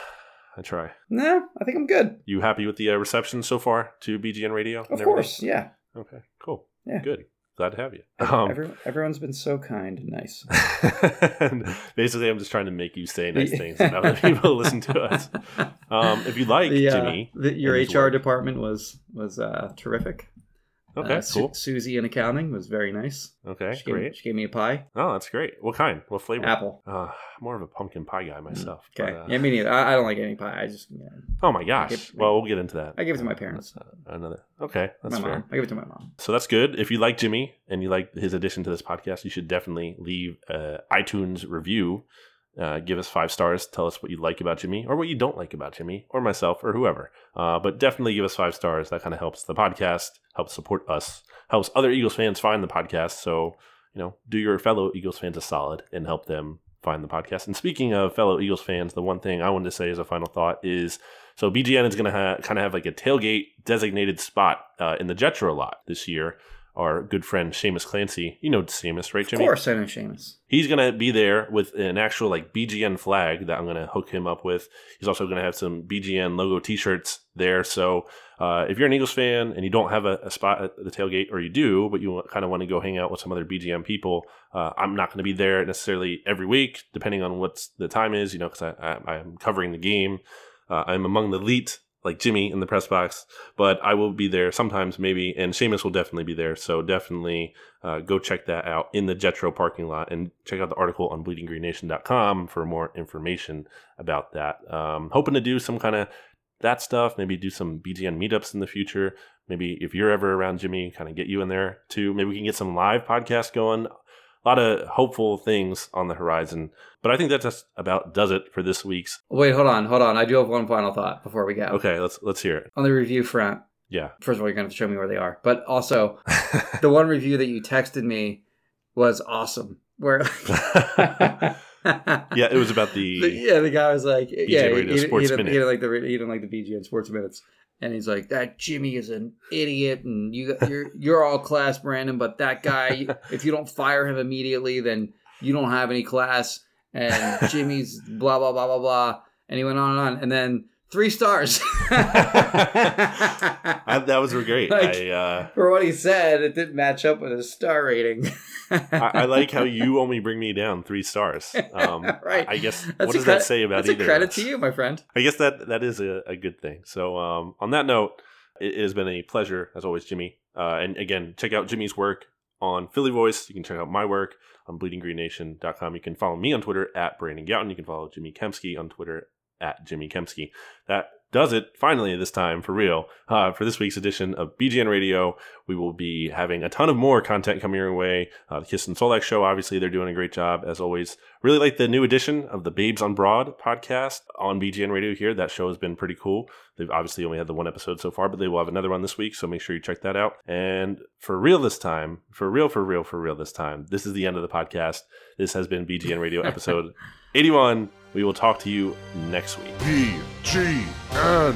I try. No, I think I'm good. You happy with the uh, reception so far to BGN Radio? Of course, yeah. Okay, cool. Yeah. Good. Glad to have you. [LAUGHS] Um, everyone, everyone's been so kind and nice. [LAUGHS] and basically, I'm just trying to make you say nice things and other people [LAUGHS] listen to us. Um, if you like, The, uh, Jimmy, the- your HR work. department was was uh, terrific. Okay, Uh, Su- cool. Susie in accounting was very nice. Okay, She gave, great. she gave me a pie, Oh, that's great. What kind? What flavor? apple. Uh, more of a pumpkin pie guy myself. Okay, but, uh, yeah, me neither. I, I don't like any pie. I just, yeah. Oh my gosh. give- well, we'll get into that. I give it to my parents. Uh, another. Okay, that's my fair. mom. I give it to my mom. So that's good. If you like Jimmy and you like his addition to this podcast, you should definitely leave a iTunes review. Uh, give us five stars. Tell us what you like about Jimmy or what you don't like about Jimmy or myself or whoever. Uh, but definitely give us five stars. That kind of helps the podcast, helps support us, helps other Eagles fans find the podcast. So, you know, do your fellow Eagles fans a solid and help them find the podcast. And speaking of fellow Eagles fans, the one thing I wanted to say as a final thought is so BGN is going to ha- kind of have like a tailgate designated spot uh, in the Jetro lot this year. Our good friend Seamus Clancy, you know Seamus, right, Of Jimmy? course, I know Seamus. He's going to be there with an actual like BGN flag that I'm going to hook him up with. He's also going to have some BGN logo T-shirts there. So uh, if you're an Eagles fan and you don't have a, a spot at the tailgate, or you do, but you kind of want to go hang out with some other BGN people, uh, I'm not going to be there necessarily every week, depending on what the time is. You know, because I, I, I'm covering the game. Uh, I'm among the elite, like Jimmy in the press box, but I will be there sometimes, maybe, and Seamus will definitely be there. So definitely uh, go check that out in the Jetro parking lot and check out the article on bleedinggreennation.com for more information about that. Um, hoping to do some kind of that stuff, maybe do some BGN meetups in the future. Maybe if you're ever around Jimmy, kind of get you in there too. Maybe we can get some live podcasts going. A lot of hopeful things on the horizon. But I think that just about does it for this week's. Wait, hold on, hold on. I do have one final thought before we go. Okay, let's let's hear it. On the review front, Yeah. first of all, you're going to have to show me where they are. But also, [LAUGHS] the one review that you texted me was awesome. Where, [LAUGHS] yeah, it was about the The- yeah, the guy was like, yeah, he, he, he, didn't, he didn't like the he didn't like the BGN Sports Minutes, and he's like, that Jimmy is an idiot, and you you're you're all class, Brandon, but that guy, if you don't fire him immediately, then you don't have any class, and Jimmy's blah blah blah blah blah, and he went on and on, and then three stars. [LAUGHS] I, that was great. Like- I, uh, For what he said, it didn't match up with his star rating. [LAUGHS] I I like how you only bring me down three stars. Um, [LAUGHS] Right. I guess That's what does credit- that say about That's either? a credit to you, my friend. I guess that that is a, a good thing. So um, on that note, it, it has been a pleasure as always, Jimmy. Uh, and again, check out Jimmy's work on Philly Voice. You can check out my work on bleedinggreennation.com. You can follow me on Twitter at Brandon Gowton. You can follow Jimmy Kempski on Twitter at Jimmy Kempski. That does it finally this time for real uh, for this week's edition of BGN Radio. We will be having a ton of more content coming your way. Uh, the Kist and Solak show, obviously, they're doing a great job as always. Really like the new edition of the Babes on Broad podcast on BGN Radio here. That show has been pretty cool. They've obviously only had the one episode so far, but they will have another one this week, so make sure you check that out. And for real this time, for real, for real, for real this time, this is the end of the podcast. This has been BGN Radio episode [LAUGHS] 81. We will talk to you next week. BGN